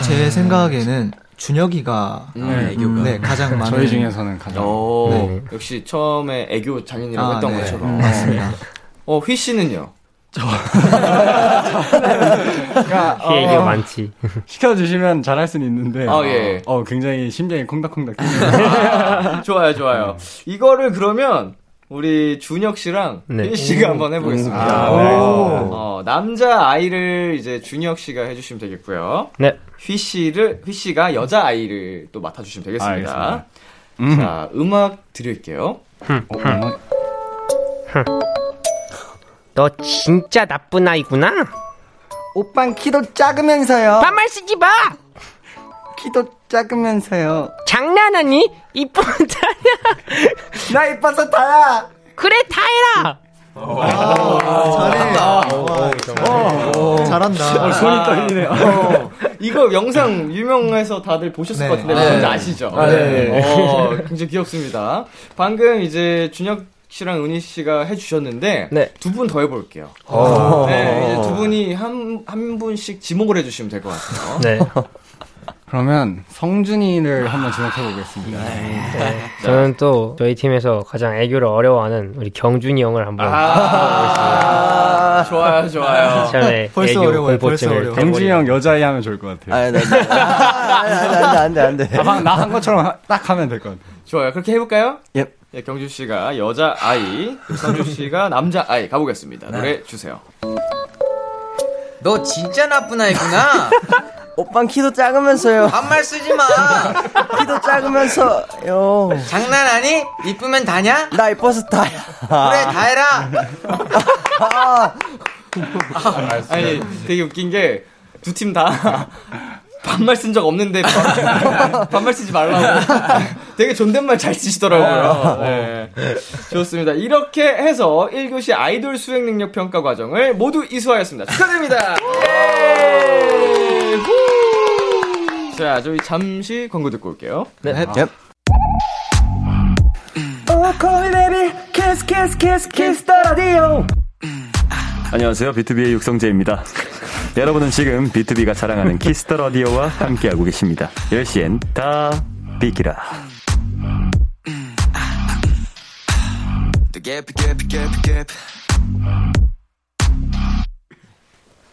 제 생각에는 준혁이가 음, 애교가. 네, 가장 많은 저희 중에서는 가장. 오, 네. 역시 처음에 애교 장인이라고 아, 했던 네. 것처럼. 음, 맞습니다. 어, 휘 씨는요? 얘기가 많지. 시켜주시면 잘할 수는 있는데. 아, 예. 어, 굉장히 심장이 콩닥콩닥. 아, 좋아요, 좋아요. 이거를 그러면 우리 준혁 씨랑 네. 휘 씨가 한번 해보겠습니다. 아, 네. 네. 어, 남자 아이를 이제 준혁 씨가 해주시면 되겠고요. 네. 휘 씨를 휘 씨가 여자 아이를 또 맡아주시면 되겠습니다. 알겠습니다. 자, 음악 드릴게요. 어, 너 진짜 나쁜 아이구나. 오빤 키도 작으면서요. 반말 쓰지 마. 키도 작으면서요. 장난하니? 이쁜 다야. 나 이뻐서 다야. 그래 다 해라. 잘해. 와, 잘한다. 손이 떨리네요. 어, 이거 영상 유명해서 다들 보셨을 네. 것 같은데 네. 뭔지 아시죠? 어, 굉장히 귀엽습니다. 방금 이제 준혁 씨랑 은희 씨가 해주셨는데 네. 두분 더 해볼게요. 어. 네, 이제 두 분이 한, 한 분씩 지목을 해주시면 될 것 같아요. 네. 그러면 성준이를 한번 지목해 보겠습니다. 저는 또 저희 팀에서 가장 애교를 어려워하는 우리 경준이 형을 한번 아, 좋아요, 좋아요. 처음에 벌써 애교 어려워요, 벌써 공포증을 어려워. 경준이 형 여자아이 하면 좋을 것 같아요. 아니, 나, 나, 안 돼, 안 돼, 안 돼. 나한 것처럼 하- 딱 하면 될 것 같아요. 좋아요. 그렇게 해볼까요? 예. 네, 경준 씨가 여자 아이, 성준 씨가 남자 아이 가보겠습니다. 노래 주세요. 너 진짜 나쁜 아이구나. 오빤 키도 작으면서요. 반말 쓰지 마. 키도 작으면서요. 장난하니? 이쁘면 다냐? 나 이뻐서 다야. 그래 다 해라. 아니, 되게 웃긴 게 두 팀 다 반말 쓴 적 없는데 반, 반말 쓰지 말라고. 되게 존댓말 잘 쓰시더라고요. 네. 좋습니다. 이렇게 해서 1교시 아이돌 수행 능력 평가 과정을 모두 이수하였습니다. 축하드립니다. 예! 후! 자, 저희 잠시 광고 듣고 올게요. 네. kiss the radio. 안녕하세요. 비투비의 육성재입니다. 여러분은 지금 비투비가 자랑하는 Kiss the Radio와 함께하고 계십니다. 10시엔 다 비키라.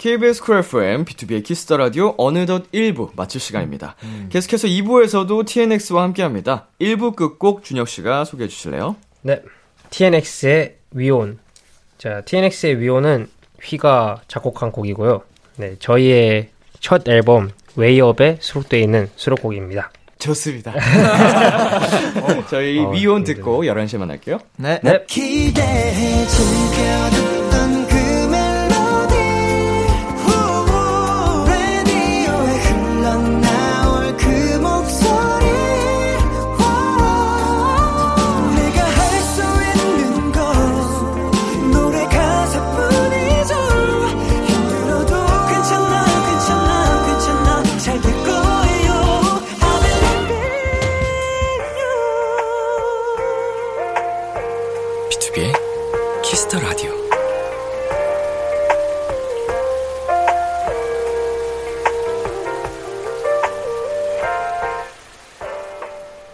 KBS 쿨 FM, 비투비의 Kiss the Radio 어느덧 1부 마칠 시간입니다. 계속해서 2부에서도 TNX와 함께 합니다. 1부 끝곡 준혁 씨가 소개해 주실래요? 네. TNX의 We On. 자, TNX의 We On은 휘가 작곡한 곡이고요. 네, 저희의 첫 앨범 웨이업에 수록되어 있는 수록곡입니다. 좋습니다. 저희 어, 위온 듣고 11시에 만날게요. 네. 네. 기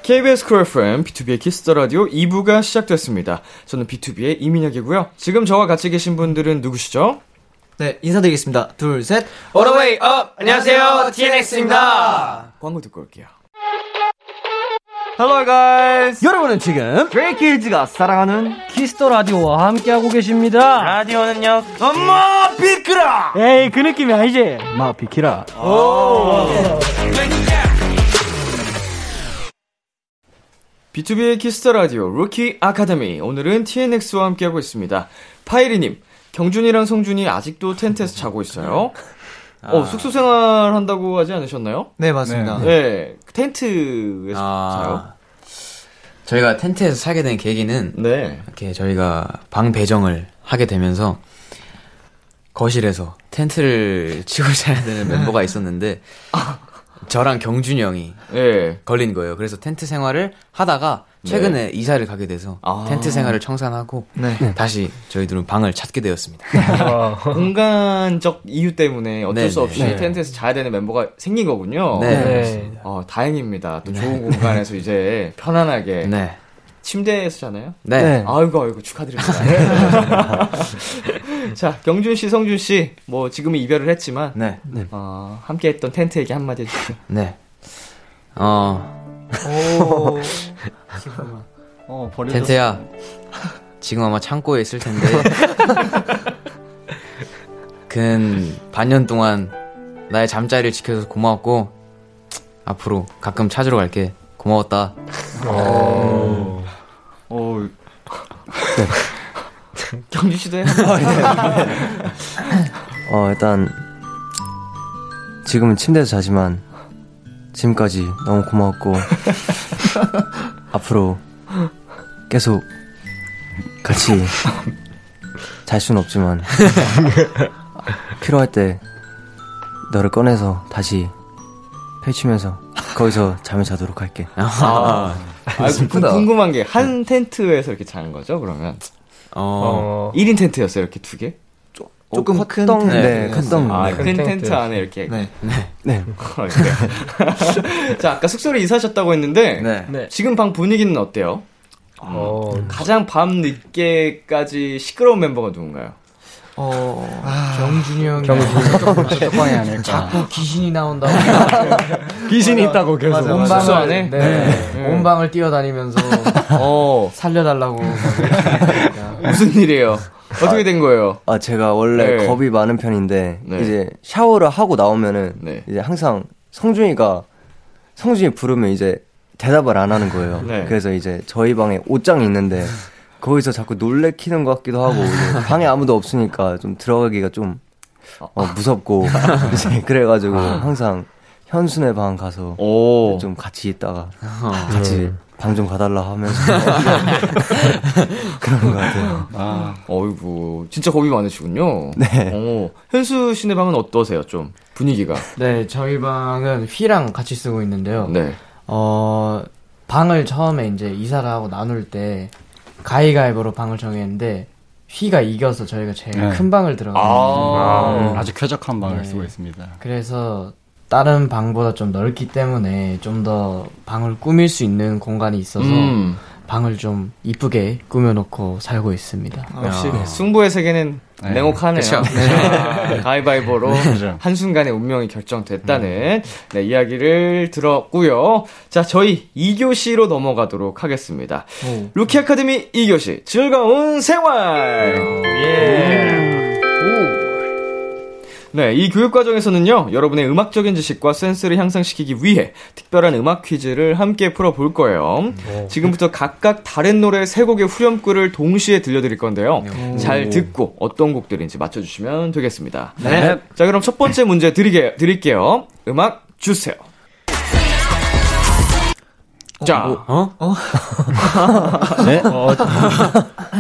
KBS 쿨 FM, 비투비의 키스 더 라디오 2부가 시작됐습니다. 저는 비투비의 이민혁이고요. 지금 저와 같이 계신 분들은 누구시죠? 네, 인사드리겠습니다. 둘, 셋. All the way up! 안녕하세요, TNX입니다. 광고 듣고 올게요. Hello guys. 여러분은 지금 브레이키즈가 사랑하는 키스 더 라디오와 함께하고 계십니다. 라디오는요. 엄마 비키라. 에이, 그 느낌이 아니지? 마 비키라. 비투비의 키스 더 라디오 루키 아카데미. 오늘은 TNX와 함께하고 있습니다. 파이리님, 경준이랑 성준이 아직도 텐트에서 자고 있어요. 어, 숙소 생활 한다고 하지 않으셨나요? 네, 맞습니다. 네, 텐트에서 자요. 아, 저희가 텐트에서 살게 된 계기는 네. 이렇게 저희가 방 배정을 하게 되면서 거실에서 텐트를 치고 자야 되는 멤버가 있었는데 저랑 경준이 형이 네. 걸린 거예요. 그래서 텐트 생활을 하다가 최근에 이사를 가게 돼서 아. 텐트 생활을 청산하고 네. 다시 저희들은 방을 찾게 되었습니다. 공간적 이유 때문에 어쩔 네, 수 없이 네. 텐트에서 자야 되는 멤버가 생긴 거군요. 네. 네. 어, 다행입니다. 또 좋은 공간에서 이제 편안하게 네. 침대에서 자나요? 네. 네. 아이고 아이고 축하드립니다. 자 경준 씨, 성준 씨, 뭐 지금은 이별을 했지만 네. 어, 함께했던 텐트 얘기 한마디 해주세요. 네. 어, 오. 어, 버려졌 텐트야. 지금 아마 창고에 있을 텐데. 근 반년 동안 나의 잠자리를 지켜줘서 고마웠고, 앞으로 가끔 찾으러 갈게. 고마웠다. 어, 경준 씨도 해. 어 일단 지금은 침대에서 자지만 지금까지 너무 고마웠고 앞으로 계속 같이 잘 수는 없지만 필요할 때 너를 꺼내서 다시 펼치면서 거기서 잠을 자도록 할게. 아, 아 궁- 궁금한 게 한 텐트에서 이렇게 자는 거죠? 그러면 어, 어, 1인 텐트였어요? 이렇게 두 개? 조금 큰 컸던- 텐트. 네, 컸던 아, 네. 큰 텐트. 텐트 안에 이렇게. 네. 네. 이렇게. 자, 아까 숙소를 이사하셨다고 했는데 네. 네. 지금 방 분위기는 어때요? 어, 가장 밤 늦게까지 시끄러운 멤버가 누군가요? 어, 경준이 형이 쪽방이 아닐까. 자꾸 귀신이 나온다고. 귀신이 있다고 계속. 온 숙소 안에? 네. 온 방을 뛰어다니면서 어, 살려달라고. 무슨 일이에요? 어떻게 된 거예요? 아 제가 원래 네. 겁이 많은 편인데 네. 이제 샤워를 하고 나오면은 네. 이제 항상 성준이가 성준이 부르면 이제 대답을 안 하는 거예요. 네. 그래서 이제 저희 방에 옷장이 있는데 거기서 자꾸 놀래키는 것 같기도 하고 방에 아무도 없으니까 좀 들어가기가 좀 어, 무섭고 이제 그래가지고 항상 현순의 방 가서 오. 좀 같이 있다가 같이 방좀 가달라 하면서 그런 것 같아요. 아, 어이구, 진짜 겁이 많으시군요. 네. 어, 현수 씨네 방은 어떠세요? 좀 분위기가. 네, 저희 방은 휘랑 같이 쓰고 있는데요. 네. 어, 방을 처음에 이제 이사를 하고 나눌 때 가위가위보로 방을 정했는데 휘가 이겨서 저희가 제일 네. 큰 방을 들어갔어요. 아, 아주 쾌적한 방을 네. 쓰고 있습니다. 그래서 다른 방보다 좀 넓기 때문에 좀 더 방을 꾸밀 수 있는 공간이 있어서 음. 방을 좀 이쁘게 꾸며놓고 살고 있습니다. 역시 승부의 세계는 네. 냉혹하네요. 그쵸. 네. 가위바위보로 그죠. 한순간에 운명이 결정됐다는 네, 이야기를 들었고요. 자, 저희 2교시로 넘어가도록 하겠습니다. 루키 아카데미 2교시 즐거운 생활. 예. 네, 이 교육 과정에서는요, 여러분의 음악적인 지식과 센스를 향상시키기 위해 특별한 음악 퀴즈를 함께 풀어볼 거예요. 지금부터 각각 다른 노래 세 곡의 후렴구를 동시에 들려드릴 건데요. 잘 듣고 어떤 곡들인지 맞춰주시면 되겠습니다. 네. 자, 그럼 첫 번째 문제 드리게, 드릴게요. 음악 주세요. 자, 어?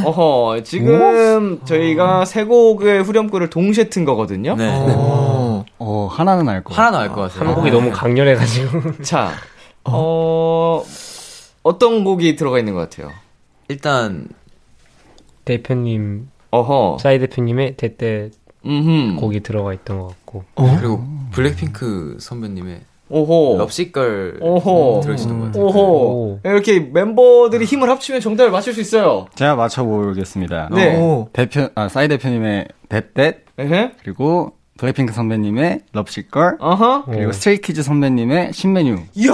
어허, 지금 저희가 세 곡의 후렴구를 동시에 튼 거거든요. 네. 오. 어, 하나는 알 거. 하나는 알 것 같아요. 한국이 너무 강렬해가지고. 자, 어, 어떤 곡이 들어가 있는 것 같아요? 일단 대표님, 어허, 싸이 대표님의 대때. 곡이 들어가 있던 것 같고. 그리고 블랙핑크 선배님의 오호. Lovesick Girls 오호. 들어있었던 것 같아요. 오호. 이렇게 멤버들이 힘을 합치면 정답을 맞출 수 있어요. 제가 맞춰보겠습니다. 네. 어, 대표, 아, 싸이 대표님의 에헤. 그리고 블랙핑크 선배님의 Lovesick Girls, 어허. 그리고 스트레이키즈 선배님의 신메뉴. 이야.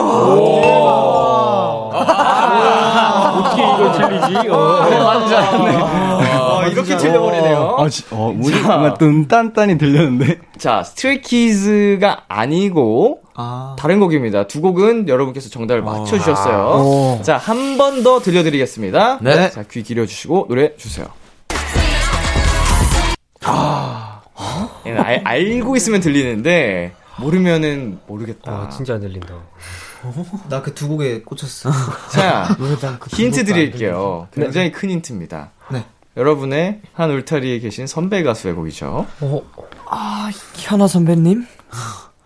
어떻게 이걸 틀리지? 어. 네, 완전. 어, 이렇게 틀려버리네요. 아, 지, 어, 우리 뭔가 뜬딴딴이 들렸는데. 자, 스트레이키즈가 아니고 아. 다른 곡입니다. 두 곡은 여러분께서 정답을 맞춰주셨어요. 오. 자, 한 번 더 들려드리겠습니다. 네. 자, 귀 기려주시고 노래 주세요. 아, 알, 알고 있으면 들리는데 모르면은 모르겠다. 아, 진짜 안 들린다. 나 그 두 곡에 꽂혔어. 자, 그 힌트 드릴게요. 굉장히 큰 힌트입니다. 네. 여러분의 한 울타리에 계신 선배 가수의 곡이죠. 아, 현아 선배님?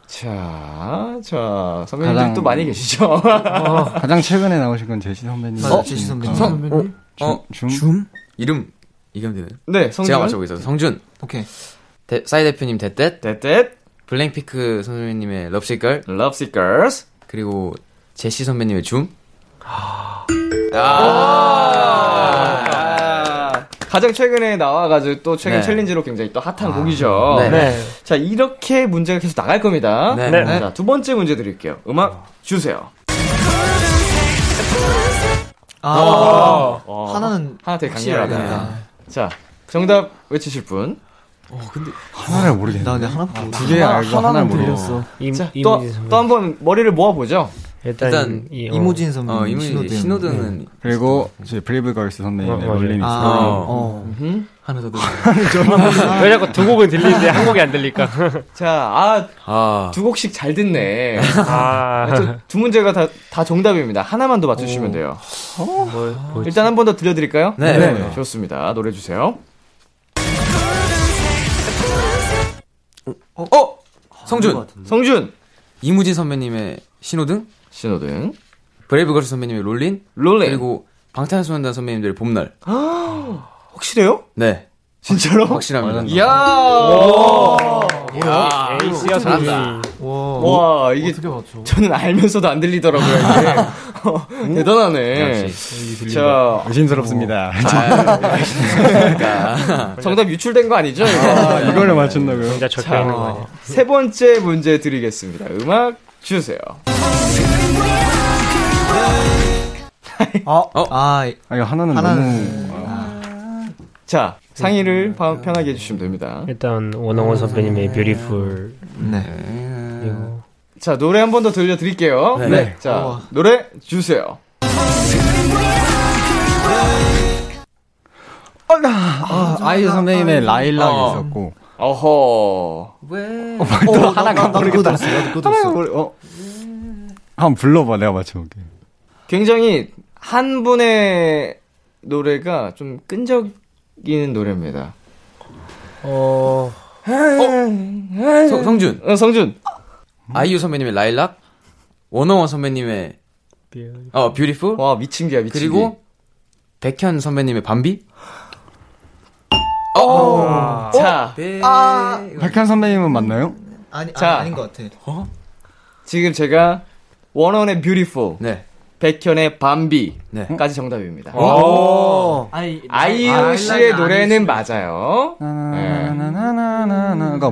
자, 자, 선배님들 가장- 또 많이 계시죠? 가장 최근에 나오신 건 제시 선배님. 맞아, 제시 선배님. 어, 선배님? 어, 줌? 줌? 이름 이름 되나요? 네, 성준. 제가 맞춰보겠습니다. 성준, 오케이. 대, 싸이 대표님 댓댓, 떼떼, 블랙핑크 선배님의 럽시걸, Love Seekers. 그리고 제시 선배님의 줌. 아. 가장 최근에 나와가지고 또 최근 네. 챌린지로 굉장히 또 핫한 곡이죠. 네. 네. 자, 이렇게 문제가 계속 나갈 겁니다. 네. 네. 자, 두 번째 문제 드릴게요. 음악 주세요. 아. 어, 하나는 하나 되게 강렬하다. 자, 정답 외치실 분. 하나를 모르겠네. 나 근데 하나밖에 모르겠어. 두개 알고 하나를 모르겠어. 임, 자, 또, 한 번 머리를 모아 보죠. 일단, 일단 이, 어, 이무진 선배님. 어, 이문 신호등. 신호등 은 그리고 제 브레이브걸스 어, 선배님의 맞아요. Rollin' 아, 있어요. 어. 하나 더 들어. 왜 자꾸 두 곡은 들리는데 한 곡이 안 들릴까? 자, 아, 아, 두 곡씩 잘 듣네. 아, 저, 두 문제가 다, 다 정답입니다. 하나만 더 맞추시면 돼요. 뭐, 일단 한 번 더 들려드릴까요? 네. 좋습니다. 노래 주세요. 어? 성준, 성준! 이무진 선배님의 신호등, 신호등. 브레이브걸스 선배님의 Rollin', Rollin'. 그리고 방탄소년단 선배님들의 봄날. 확실해요? 네, 진짜로? 확실합니다. 이야! 야, 에이스야, 성준이. 와, 이게 저는 알면서도 안 들리더라고요, 이게. 어, 대단하네. 자, 의심스럽습니다. 그러니까. 정답 유출된 거 아니죠? 이거? 아, 이거를 맞춘다고요? 혼자 적혀 있는 거 아니야? 세 번째 문제 드리겠습니다. 음악 주세요. 어? 아, 아, 이거 하나는 하나는. 너무. 자, 상의를 파- 편하게 해주시면 됩니다. 일단, 원어원 선배님의 뷰티풀. 네. 그리고, 자, 노래 한 번 더 들려드릴게요. 네. 자, 어. 노래 주세요. 아, 아이유 선배님의 라일락이 어. 있었고. 어허. 어, 하나가 모르겠다. 나도 들었어. 하나가 모르, 어. 한번 불러봐, 내가 맞춰볼게. 굉장히 한 분의 노래가 좀 끈적이는 노래입니다. 어, 성, 성준, 어, 성준. 아이유 선배님의 라일락, 원어원 선배님의 어 Beautiful, 와, 미친 개야, 미친 그리고 백현 선배님의 Bambi. 어. 자, 백현 선배님은 맞나요? 아니, 자. 아, 아닌 것 같아. 지금 제가 워너원의 Beautiful, 네, 백현의 Bambi까지 네. 정답입니다. 오. 아니, 아이유 씨의 노래는 맞아요. 네. 나나나나나나가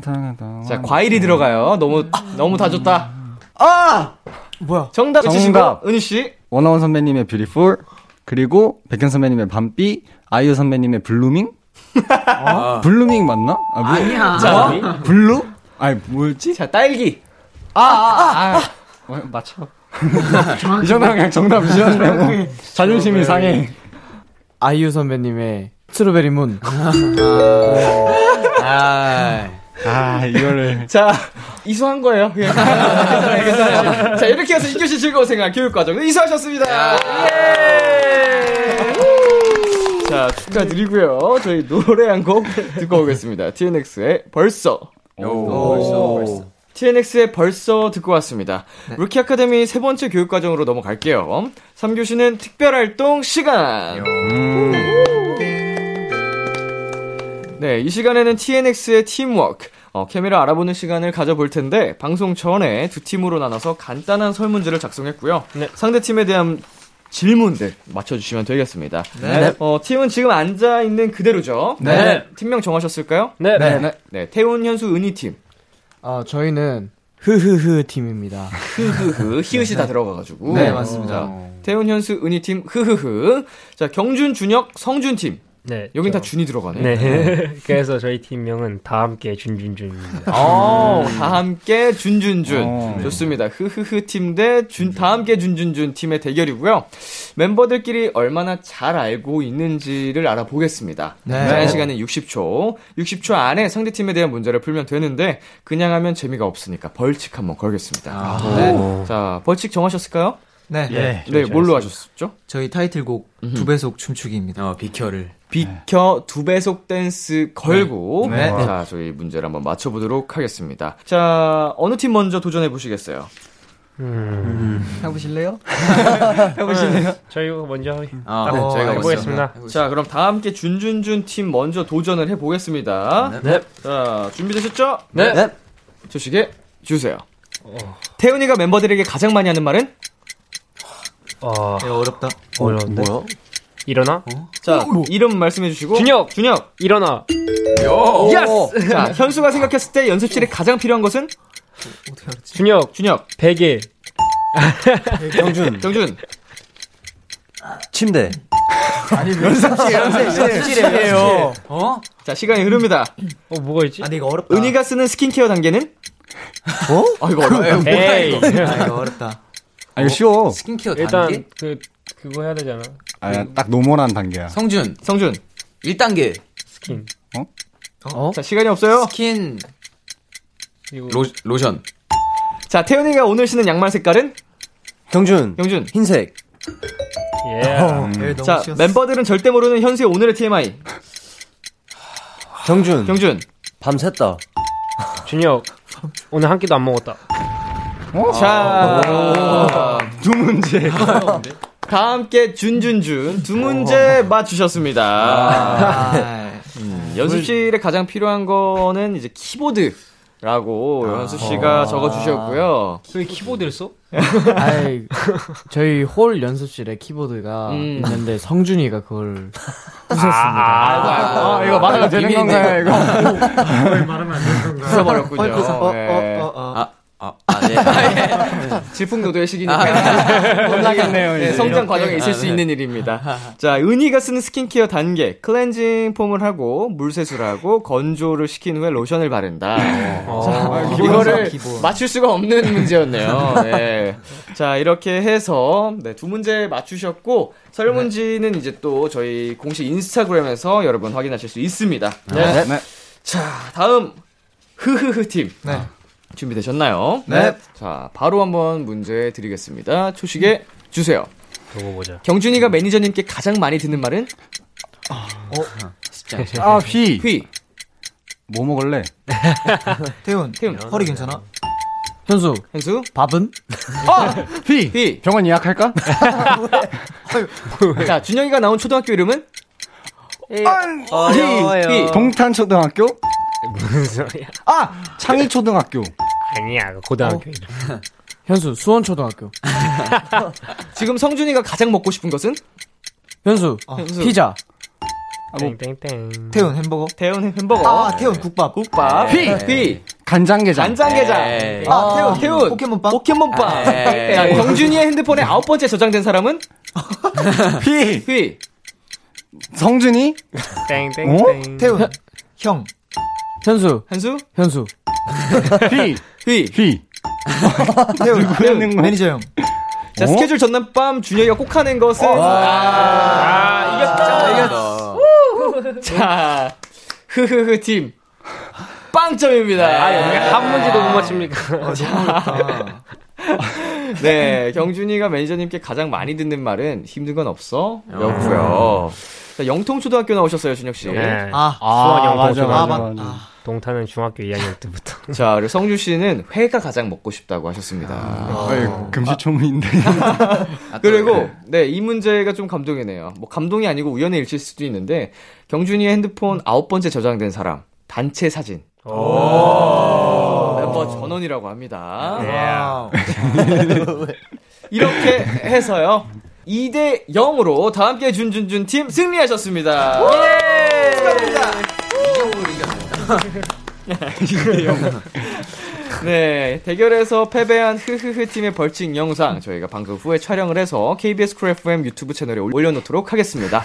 타겠다. 자, 과일이 들어가요. 너무, 너무 다 줬다. 아! 뭐야? 정답 정답. 은휘 씨. 워너원 선배님의 Beautiful, 그리고 백현 선배님의 Bambi, 아이유 선배님의 Blueming? Blueming 맞나? 아, 뭐, 아니야. 자, Blue? 아니, 뭐였지? 자, 딸기. 어, 맞춰. 이 정도면 그냥 정답이셨네, 뭐. 자존심이 상해. 아이유 선배님의 strawberry moon. 아, 아, 이거를. 자, 이수한 거예요. 예. 괜찮아요, 괜찮아요. 자, 이렇게 해서 2교시 즐거운 생활 교육과정 이수하셨습니다. 예! 우! 자, 축하드리고요. 저희 노래 한 곡 듣고 오겠습니다. TNX의 벌써. 벌써, 벌써. TNX의 벌써 듣고 왔습니다. 루키 아카데미 세 번째 교육 과정으로 넘어갈게요. 3교시는 특별 활동 시간. 네, 이 시간에는 TNX의 팀워크, 어, 케미를 알아보는 시간을 가져볼 텐데 방송 전에 두 팀으로 나눠서 간단한 설문지를 작성했고요. 상대 팀에 대한 질문들 맞춰주시면 되겠습니다. 네. 어, 팀은 지금 앉아 있는 그대로죠. 네. 팀명 정하셨을까요? 네. 네. 네. 태훈, 현수, 은희 팀. 아, 저희는 흐흐흐 팀입니다. 흐흐흐 히읗이 다 들어가가지고. 네, 맞습니다. 자, 태훈, 현수, 은희 팀 흐흐흐. 자, 경준, 준혁, 성준 팀. 네. 여긴 저- 다 준이 들어가네. 네. 그래서 저희 팀명은 다 함께 준준준입니다. 어, 다 함께 준준준. 어. 좋습니다. 흐흐흐 팀 대 준, 다 함께 준준준 팀의 대결이고요. 멤버들끼리 얼마나 잘 알고 있는지를 알아보겠습니다. 네. 제한 시간은 60초. 60초 안에 상대팀에 대한 문제를 풀면 되는데, 그냥 하면 재미가 없으니까 벌칙 한번 걸겠습니다. 네. 자, 벌칙 정하셨을까요? 네. 예. 네, 뭘로 하셨죠? 저희 타이틀곡 두 배속 춤추기입니다. 어, 비켜를. 비켜 두 배속 댄스 걸고 네. 네. 자 저희 문제를 한번 맞춰보도록 하겠습니다. 자 어느 팀 먼저 도전해 보시겠어요? 해보실래요? 해보실래요? 저희 먼저 아, 네, 네, 저희가 해보겠습니다. 자 그럼 다 함께 준준준 팀 먼저 도전을 해보겠습니다. 네. 자 준비되셨죠? 네. 네. 초시계 주세요. 태훈이가 멤버들에게 가장 많이 하는 말은? 어, 이거 어렵다. 어려운데. 뭐야? 일어나? 자 이름 말씀해 주시고 준혁! 준혁 일어나! Yes! 자 현수가 생각했을 때 연습실에 가장 필요한 것은? 준혁! 준혁 베개! 경준 경준 침대 연습실이에요. 어? 자 시간이 흐릅니다. 어, 뭐가 있지? 아, 근데 이거 어렵다. 은휘가 쓰는 스킨케어 단계는? 어? 아, 이거 어려워요. 에이! 아, 이거 어렵다. 아, 이거 쉬워. 스킨케어 단계? 일단, 그, 그거 해야 되잖아. 아, 딱 normal한 단계야. 성준. 성준. 1단계. 스킨. 자, 시간이 없어요. 스킨. 그리고 로, 로션. 자, 태훈이가 오늘 신은 양말 색깔은? 경준 경준. 흰색 예. 예, 너무 자, 쉬웠어. 멤버들은 절대 모르는 현수의 오늘의 TMI. 경준 경준. 밤 샜다 준혁, 오늘 한 끼도 안 먹었다. 자, 두 문제. 다 함께 준준준 두 문제 맞추셨습니다. 아, 음, 연습실에 가장 필요한 거는 이제 키보드 라고 현수 씨가 적어주셨고요. 왜 키보드를 써? 아이, 저희 홀 연습실에 키보드가 음. 있는데 성준이가 그걸 부쉈습니다. 아, 아, 이거 말해도 되는 건가요, 이거? 부숴버렸군요. 어, 네. 어, 어, 어. 아, 아, 아, 네. 질풍노도의 시기니까 혼나겠네요, 네, 이제. 성장 과정에 있을 아, 수 네. 있는 일입니다. 자, 은희가 쓰는 스킨케어 단계 클렌징 폼을 하고 물세수를 하고 건조를 시킨 후에 로션을 바른다. 자, 이거를 기본. 맞출 수가 없는 문제였네요. 네. 자, 이렇게 해서 네, 두 문제 맞추셨고 설문지는 이제 또 저희 공식 인스타그램에서 여러분 확인하실 수 있습니다. 네. 네. 자, 다음 흐흐흐 팀. 네. 준비되셨나요? 네. 자, 바로 한번 문제 드리겠습니다. 초식에 주세요. 두고 보자. 경준이가 매니저님께 가장 많이 듣는 말은? 쉽지 않죠. 아, 휘. 휘. 뭐 먹을래? 태훈, 태훈. 허리 괜찮아? 현수, 현수? 밥은? 휘. 휘. 병원 예약할까? 자, 준영이가 나온 초등학교 이름은? 어려워요 동탄초등학교? 무슨 소리야? 아! 창희 초등학교. 아니야, 고등학교 이름. 현수, 수원 초등학교. 지금 성준이가 가장 먹고 싶은 것은? 현수, 현수. 피자. 땡땡땡. 태훈, 햄버거? 태훈 햄버거. 아, 태훈, 국밥. 국밥. 휘. 휘. 간장게장. 간장게장. 에이. 아, 태훈, 태훈. 포켓몬빵? 포켓몬빵. 에이. 자, 경준이의 핸드폰에 아홉 번째 저장된 사람은? 휘. 휘. 성준이? 땡땡땡. 태훈, 형. 현수, 한수? 현수. 휘. 휘. 휘. 태훈, 누구였는 거야? 매니저 형. 자, 어? 스케줄 전날 밤 준혁이가 꼭 하는 것은? 아, 이겼죠. 이겼어. 자, 흐흐흐 팀. 빵점입니다. 한 문제도 못 맞춥니까? 아, 네, 경준이가 매니저님께 가장 많이 듣는 말은 힘든 건 없어? 였고요. 자, 영통초등학교 나오셨어요, 준혁 씨. 네. 아, 수원 영동 맞아, 초등학교. 아, 맞아, 맞, 맞아. 아. 동타는 중학교 2학년 때부터. 자, 그리고 성주 씨는 회가 가장 먹고 싶다고 하셨습니다. 어이, 금시초문인데. 그리고 네, 이 문제가 좀 감동이네요. 뭐 감동이 아니고 우연의 일치일 수도 있는데 경준이의 핸드폰 아홉 번째 저장된 사람 단체 사진. 멤버 전원이라고 합니다. 이렇게 해서요. 2대 0으로 다 함께 준준준 팀 승리하셨습니다. 축하드립니다. 네, 대결에서 패배한 흐흐흐 팀의 벌칙 영상 저희가 방금 후에 촬영을 해서 KBS 쿨 FM 유튜브 채널에 올려놓도록 하겠습니다.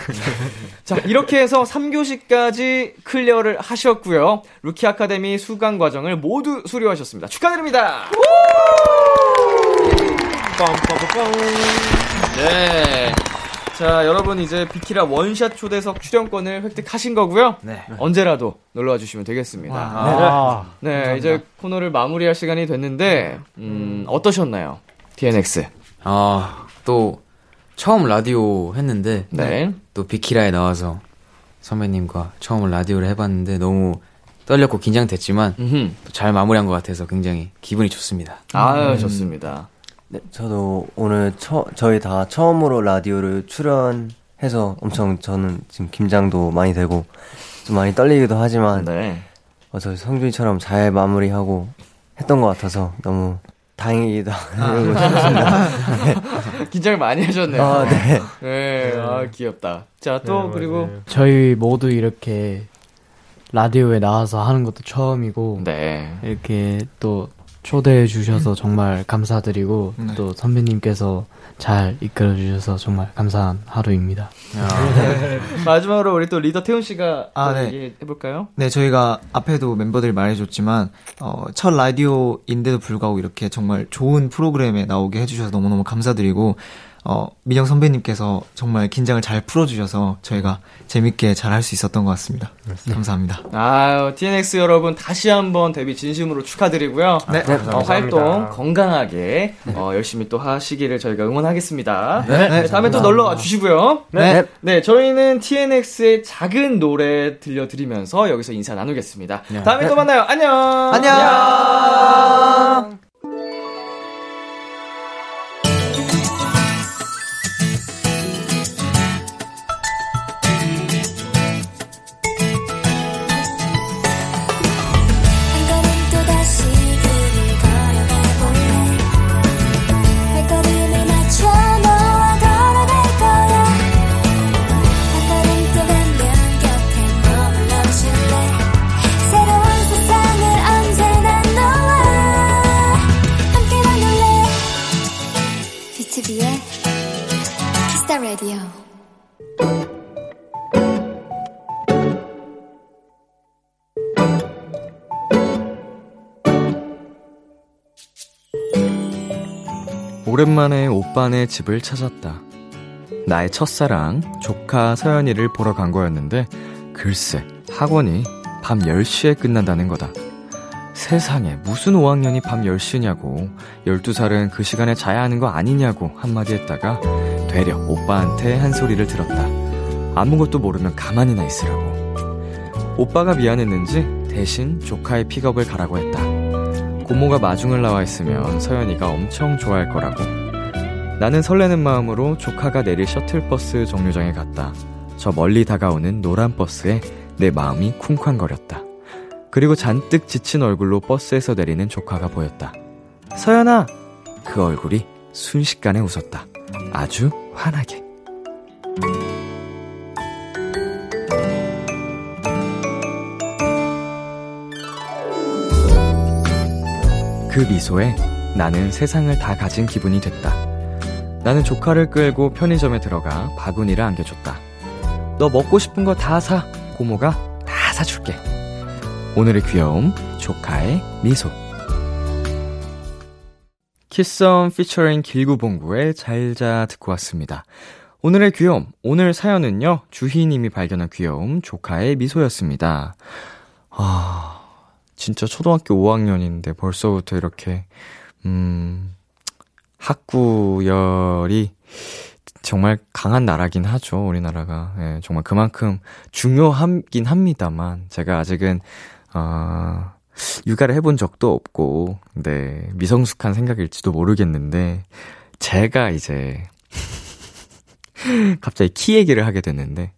자, 이렇게 해서 3교시까지 clear를 하셨고요. 루키 아카데미 수강 과정을 모두 수료하셨습니다. 축하드립니다. 네. 자, 여러분 이제 비키라 원샷 초대석 출연권을 획득하신 거고요. 네. 언제라도 놀러 와 주시면 되겠습니다. 아, 네, 이제 코너를 마무리할 시간이 됐는데 음, 어떠셨나요? TNX. 아, 또 처음 라디오 했는데 네. 또 비키라에 나와서 선배님과 처음 라디오를 해 봤는데 너무 떨렸고 긴장됐지만. 또잘 마무리한 것 같아서 굉장히 기분이 좋습니다. 아, 좋습니다. 네, 저도 오늘 처, 저희 다 처음으로 라디오를 출연해서 엄청 저는 지금 긴장도 많이 되고 좀 많이 떨리기도 하지만 네. 어, 저 성준이처럼 잘 마무리하고 했던 것 같아서 너무 다행이기도 하고 싶습니다. 긴장을 많이 하셨네요. 아, 네. 네, 아, 귀엽다. 자, 또 네, 그리고 맞아요. 저희 모두 이렇게 라디오에 나와서 하는 것도 처음이고 네. 이렇게 또 초대해 주셔서 정말 감사드리고 네. 또 선배님께서 잘 이끌어 주셔서 정말 감사한 하루입니다. 마지막으로 우리 또 리더 태훈 씨가 아, 또 네. 얘기해 볼까요? 네, 저희가 앞에도 멤버들이 말해줬지만, 어, 첫 라디오인데도 불구하고 이렇게 정말 좋은 프로그램에 나오게 해주셔서 너무너무 감사드리고, 어, 민영 선배님께서 정말 긴장을 잘 풀어주셔서 저희가 재밌게 잘 할 수 있었던 것 같습니다. 감사합니다. 아유, TNX 여러분 다시 한번 데뷔 진심으로 축하드리고요. 네. 어, 활동 건강하게 어, 열심히 또 하시기를 저희가 응원하겠습니다. 네. 다음에 또 놀러 와 주시고요. 네. 네, 저희는 TNX의 작은 노래 들려드리면서 여기서 인사 나누겠습니다. 다음에 또 만나요. 안녕. 안녕! 한 오랜만에 오빠네 집을 찾았다. 나의 첫사랑, 조카 서연이를 보러 간 거였는데, 글쎄, 학원이 밤 10시에 끝난다는 거다. 세상에, 무슨 5학년이 밤 10시냐고, 12살은 그 시간에 자야 하는 거 아니냐고 한마디 했다가, 되려 오빠한테 한 소리를 들었다. 아무것도 모르면 가만히나 있으라고. 오빠가 미안했는지 대신 조카의 픽업을 가라고 했다. 고모가 마중을 나와 있으면 서연이가 엄청 좋아할 거라고. 나는 설레는 마음으로 조카가 내릴 셔틀버스 정류장에 갔다. 저 멀리 다가오는 노란 버스에 내 마음이 쿵쾅거렸다. 그리고 잔뜩 지친 얼굴로 버스에서 내리는 조카가 보였다. 서연아! 그 얼굴이 순식간에 웃었다. 아주 환하게. 그 미소에 나는 세상을 다 가진 기분이 됐다. 나는 조카를 끌고 편의점에 들어가 바구니를 안겨줬다. 너 먹고 싶은 거 다 사. 고모가 다 사줄게. 오늘의 귀여움, 조카의 미소. 키썸 피처링 길구봉구의 잘자 듣고 왔습니다. 오늘의 귀여움, 오늘 사연은요, 주희님이 발견한 귀여움, 조카의 미소였습니다. 아, 진짜 초등학교 5학년인데 벌써부터 이렇게, 음, 학구열이 정말 강한 나라긴 하죠, 우리나라가. 예, 정말 그만큼 중요하긴 합니다만, 제가 아직은, 어, 육아를 해본 적도 없고, 네, 미성숙한 생각일지도 모르겠는데, 제가 이제, 갑자기 키 얘기를 하게 됐는데,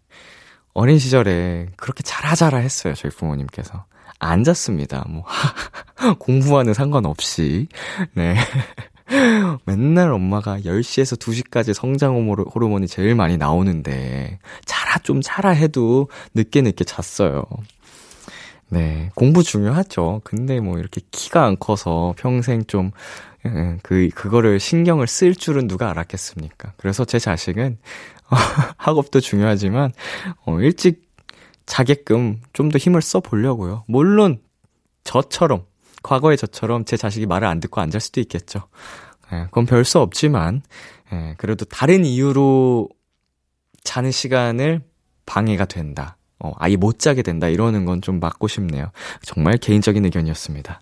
어린 시절에 그렇게 잘하자라 했어요, 저희 부모님께서. 안 잤습니다. 뭐, 공부와는 상관없이. 네. 맨날 엄마가 10시에서 2시까지 성장 호르- 호르몬이 제일 많이 나오는데, 자라, 좀 자라 해도 늦게 늦게 잤어요. 네. 공부 중요하죠. 근데 뭐 이렇게 키가 안 커서 평생 좀, 예, 그, 그거를 신경을 쓸 줄은 누가 알았겠습니까? 그래서 제 자식은, 학업도 중요하지만, 어, 일찍 자게끔 좀 더 힘을 써 보려고요. 물론, 저처럼, 과거의 저처럼 제 자식이 말을 안 듣고 안 잘 수도 있겠죠. 예, 그건 별 수 없지만, 예, 그래도 다른 이유로 자는 시간을 방해가 된다. 어, 아예 못 자게 된다. 이러는 건 좀 막고 싶네요. 정말 개인적인 의견이었습니다.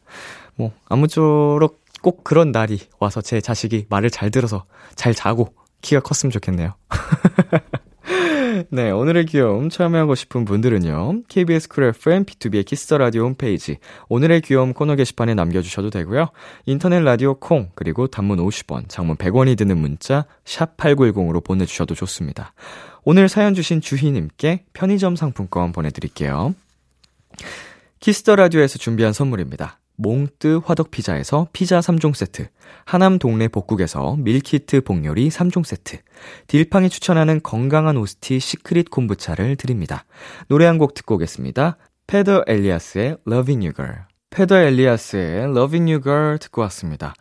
뭐, 아무쪼록 꼭 그런 날이 와서 제 자식이 말을 잘 들어서 잘 자고 키가 컸으면 좋겠네요. 네, 오늘의 귀여움 참여하고 싶은 분들은요. KBS 쿨 FM B2B의 키스터 라디오 홈페이지 오늘의 귀여움 코너 게시판에 남겨 주셔도 되고요. 인터넷 라디오 콩 그리고 단문 50원, 장문 100원이 드는 문자 샵 8910으로 보내 주셔도 좋습니다. 오늘 사연 주신 주희 님께 편의점 상품권 보내 드릴게요. Kiss the Radio에서 준비한 선물입니다. 몽뜨 화덕 피자에서 피자 3종 세트, 하남 동네 복국에서 밀키트 복요리 3종 세트, 딜팡이 추천하는 건강한 오스티 시크릿 콤부차를 드립니다. 노래 한 곡 듣고 오겠습니다. 페더 엘리아스의 Loving You Girl. 페더 엘리아스의 Loving You Girl 듣고 왔습니다.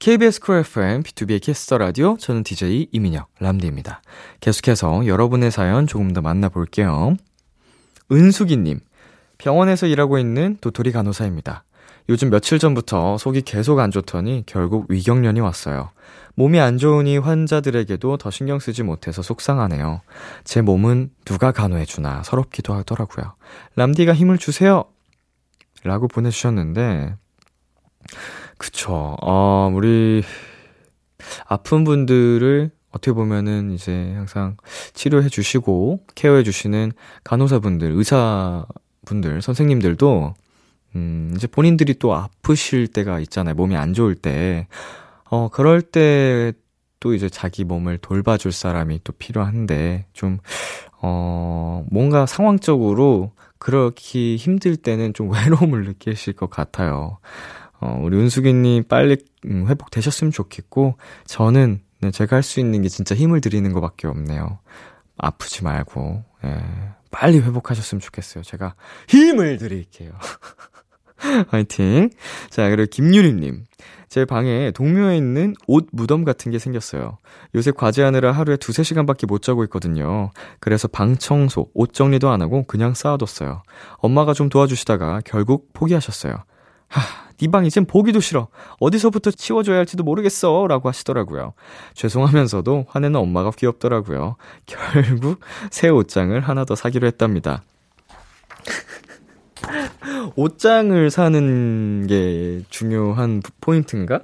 KBS 쿨 FM, B2B의 키스터 라디오, 저는 DJ 이민혁, 람디입니다. 계속해서 여러분의 사연 조금 더 만나볼게요. 은숙이님, 병원에서 일하고 있는 도토리 간호사입니다. 요즘 며칠 전부터 속이 계속 안 좋더니 결국 위경련이 왔어요. 몸이 안 좋으니 환자들에게도 더 신경 쓰지 못해서 속상하네요. 제 몸은 누가 간호해주나 서럽기도 하더라고요. 람디가 힘을 주세요! 라고 보내주셨는데, 그쵸. 어, 우리, 아픈 분들을 어떻게 보면은 이제 항상 치료해 주시고, 케어해 주시는 간호사분들, 의사분들, 선생님들도 음, 이제 본인들이 또 아프실 때가 있잖아요. 몸이 안 좋을 때. 어, 그럴 때 또 이제 자기 몸을 돌봐줄 사람이 또 필요한데, 좀, 어, 뭔가 상황적으로 그렇게 힘들 때는 좀 외로움을 느끼실 것 같아요. 어, 우리 은숙이님 빨리 음, 회복되셨으면 좋겠고, 저는 네, 제가 할 수 있는 게 진짜 힘을 드리는 것밖에 없네요. 아프지 말고, 예, 빨리 회복하셨으면 좋겠어요. 제가 힘을 드릴게요. 화이팅. 자, 그리고 김유림님. 제 방에 동묘에 있는 옷 무덤 같은 게 생겼어요. 요새 과제하느라 하루에 두세 시간밖에 못 자고 있거든요. 그래서 방 청소, 옷 정리도 안 하고 그냥 쌓아뒀어요. 엄마가 좀 도와주시다가 결국 포기하셨어요. 하, 네방 이젠 보기도 싫어. 어디서부터 치워줘야 할지도 모르겠어. 라고 하시더라고요. 죄송하면서도 화내는 엄마가 귀엽더라고요. 결국 새 옷장을 하나 더 사기로 했답니다. 옷장을 사는 게 중요한 포인트인가?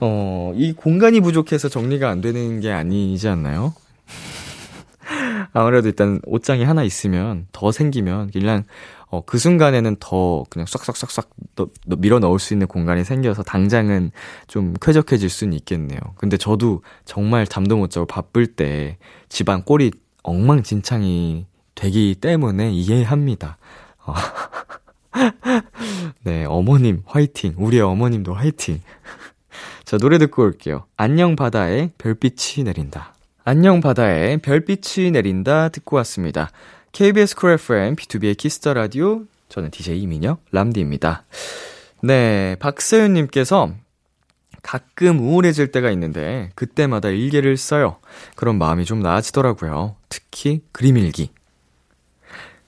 어, 이 공간이 부족해서 정리가 안 되는 게 아니지 않나요? 아무래도 일단 옷장이 하나 있으면 더 생기면 일단 어, 그 순간에는 더 그냥 싹싹싹싹 너, 너 밀어 넣을 수 있는 공간이 생겨서 당장은 좀 쾌적해질 수는 있겠네요. 근데 저도 정말 잠도 못 자고 바쁠 때 집안 꼴이 엉망진창이 되기 때문에 이해합니다. 어. 네, 어머님 화이팅. 우리 어머님도 화이팅. 자, 노래 듣고 올게요. 안녕 바다에 별빛이 내린다. 안녕 바다에 별빛이 내린다 듣고 왔습니다. KBS 쿨 FM B2B의 키스터 라디오 저는 DJ 이민혁 람디입니다. 네, 박세윤 님께서 가끔 우울해질 때가 있는데 그때마다 일기를 써요. 그럼 마음이 좀 나아지더라고요. 특히 그림 일기.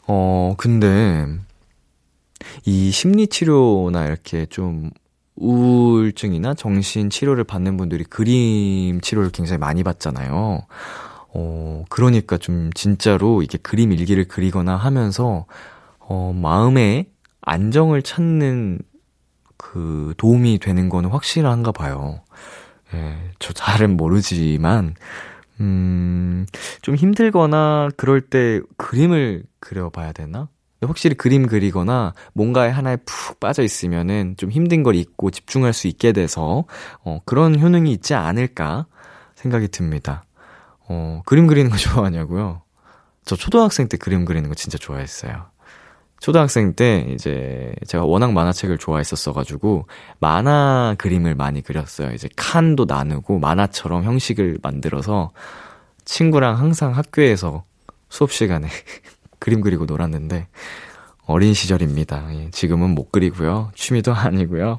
어, 근데 이 심리 치료나 이렇게 좀 우울증이나 정신 치료를 받는 분들이 그림 치료를 굉장히 많이 받잖아요. 어, 그러니까 좀 진짜로 이게 그림 일기를 그리거나 하면서 어, 마음의 안정을 찾는 그 도움이 되는 거는 확실한가 봐요. 예, 저 잘은 모르지만 음, 좀 힘들거나 그럴 때 그림을 그려봐야 되나? 확실히 그림 그리거나 뭔가에 하나에 푹 빠져 있으면은 좀 힘든 걸 잊고 집중할 수 있게 돼서 어, 그런 효능이 있지 않을까 생각이 듭니다. 어, 그림 그리는 거 좋아하냐고요? 저 초등학생 때 그림 그리는 거 진짜 좋아했어요. 초등학생 때 이제 제가 워낙 만화책을 좋아했었어가지고 만화 그림을 많이 그렸어요. 이제 칸도 나누고 만화처럼 형식을 만들어서 친구랑 항상 학교에서 수업 시간에 그림 그리고 놀았는데 어린 시절입니다. 예, 지금은 못 그리고요. 취미도 아니고요.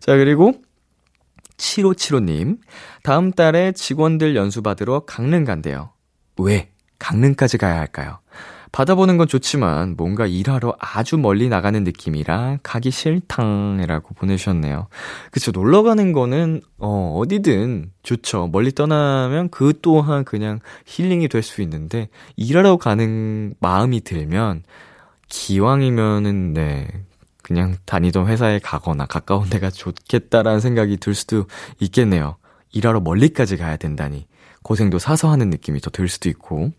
자, 그리고 7575님. 다음 달에 직원들 연수 받으러 강릉 간대요. 왜 강릉까지 가야 할까요? 받아보는 건 좋지만 뭔가 일하러 아주 멀리 나가는 느낌이라 가기 싫탕이라고 보내주셨네요. 그쵸, 놀러 가는 거는, 어, 어디든 좋죠. 멀리 떠나면 그 또한 그냥 힐링이 될 수 있는데, 일하러 가는 마음이 들면, 기왕이면은, 네, 그냥 다니던 회사에 가거나 가까운 데가 좋겠다라는 생각이 들 수도 있겠네요. 일하러 멀리까지 가야 된다니. 고생도 사서 하는 느낌이 더 들 수도 있고.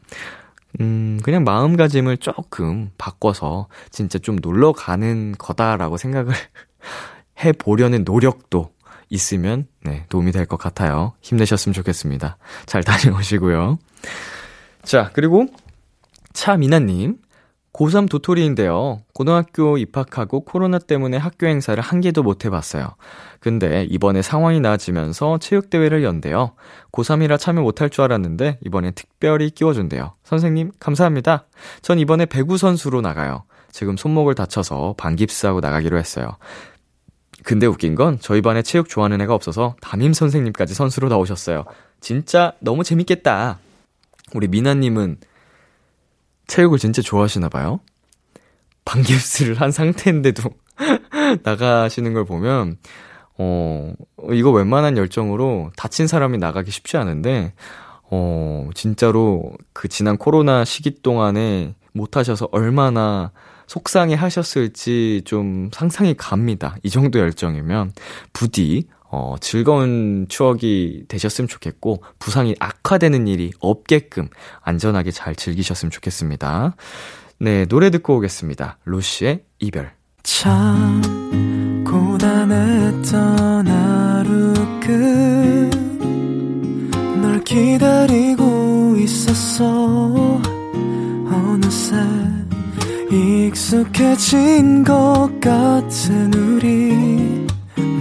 음, 그냥 마음가짐을 조금 바꿔서 진짜 좀 놀러 가는 거다라고 생각을 해 보려는 노력도 있으면, 네, 도움이 될 것 같아요. 힘내셨으면 좋겠습니다. 잘 다녀오시고요. 자, 그리고 차미나님. 고3 도토리인데요. 고등학교 입학하고 코로나 때문에 학교 행사를 한 개도 못 해봤어요. 근데 이번에 상황이 나아지면서 체육대회를 연대요. 고3이라 참여 못할 줄 알았는데 이번에 특별히 끼워준대요. 선생님, 감사합니다. 전 이번에 배구 선수로 나가요. 지금 손목을 다쳐서 반깁스하고 나가기로 했어요. 근데 웃긴 건 저희 반에 체육 좋아하는 애가 없어서 담임 선생님까지 선수로 나오셨어요. 진짜 너무 재밌겠다. 우리 미나님은 체육을 진짜 좋아하시나 봐요. 반깁스를 한 상태인데도 나가시는 걸 보면 어 이거 웬만한 열정으로 다친 사람이 나가기 쉽지 않은데 어 진짜로 그 지난 코로나 시기 동안에 못 하셔서 얼마나 속상해 하셨을지 좀 상상이 갑니다. 이 정도 열정이면 부디 어, 즐거운 추억이 되셨으면 좋겠고, 부상이 악화되는 일이 없게끔 안전하게 잘 즐기셨으면 좋겠습니다. 네, 노래 듣고 오겠습니다. 로시의 이별. 참, 고단했던 하루 끝널 기다리고 있었어. 어느새 익숙해진 것 같은 우리.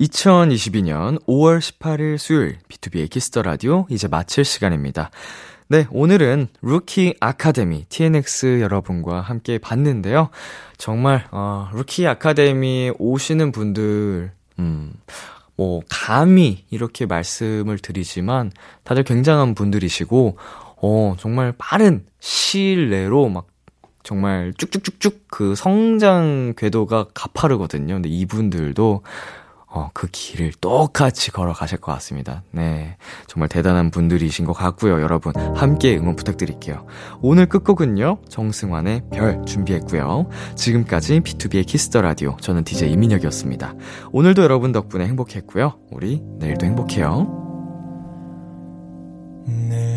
2022년 5월 18일 수요일 B2B의 키스터 라디오 이제 마칠 시간입니다. 네, 오늘은 루키 아카데미 TNX 여러분과 함께 봤는데요. 정말 어, 루키 아카데미 오시는 분들 음, 뭐 감히 이렇게 말씀을 드리지만 다들 굉장한 분들이시고 어, 정말 빠른 시일 내로 막 정말 쭉쭉쭉쭉 그 성장 궤도가 가파르거든요. 근데 이분들도 어, 그 길을 똑같이 걸어가실 것 같습니다. 네. 정말 대단한 분들이신 것 같고요. 여러분, 함께 응원 부탁드릴게요. 오늘 끝곡은요, 정승환의 별 준비했고요. 지금까지 B2B의 키스터 라디오. 저는 DJ 이민혁이었습니다. 오늘도 여러분 덕분에 행복했고요. 우리 내일도 행복해요. 네.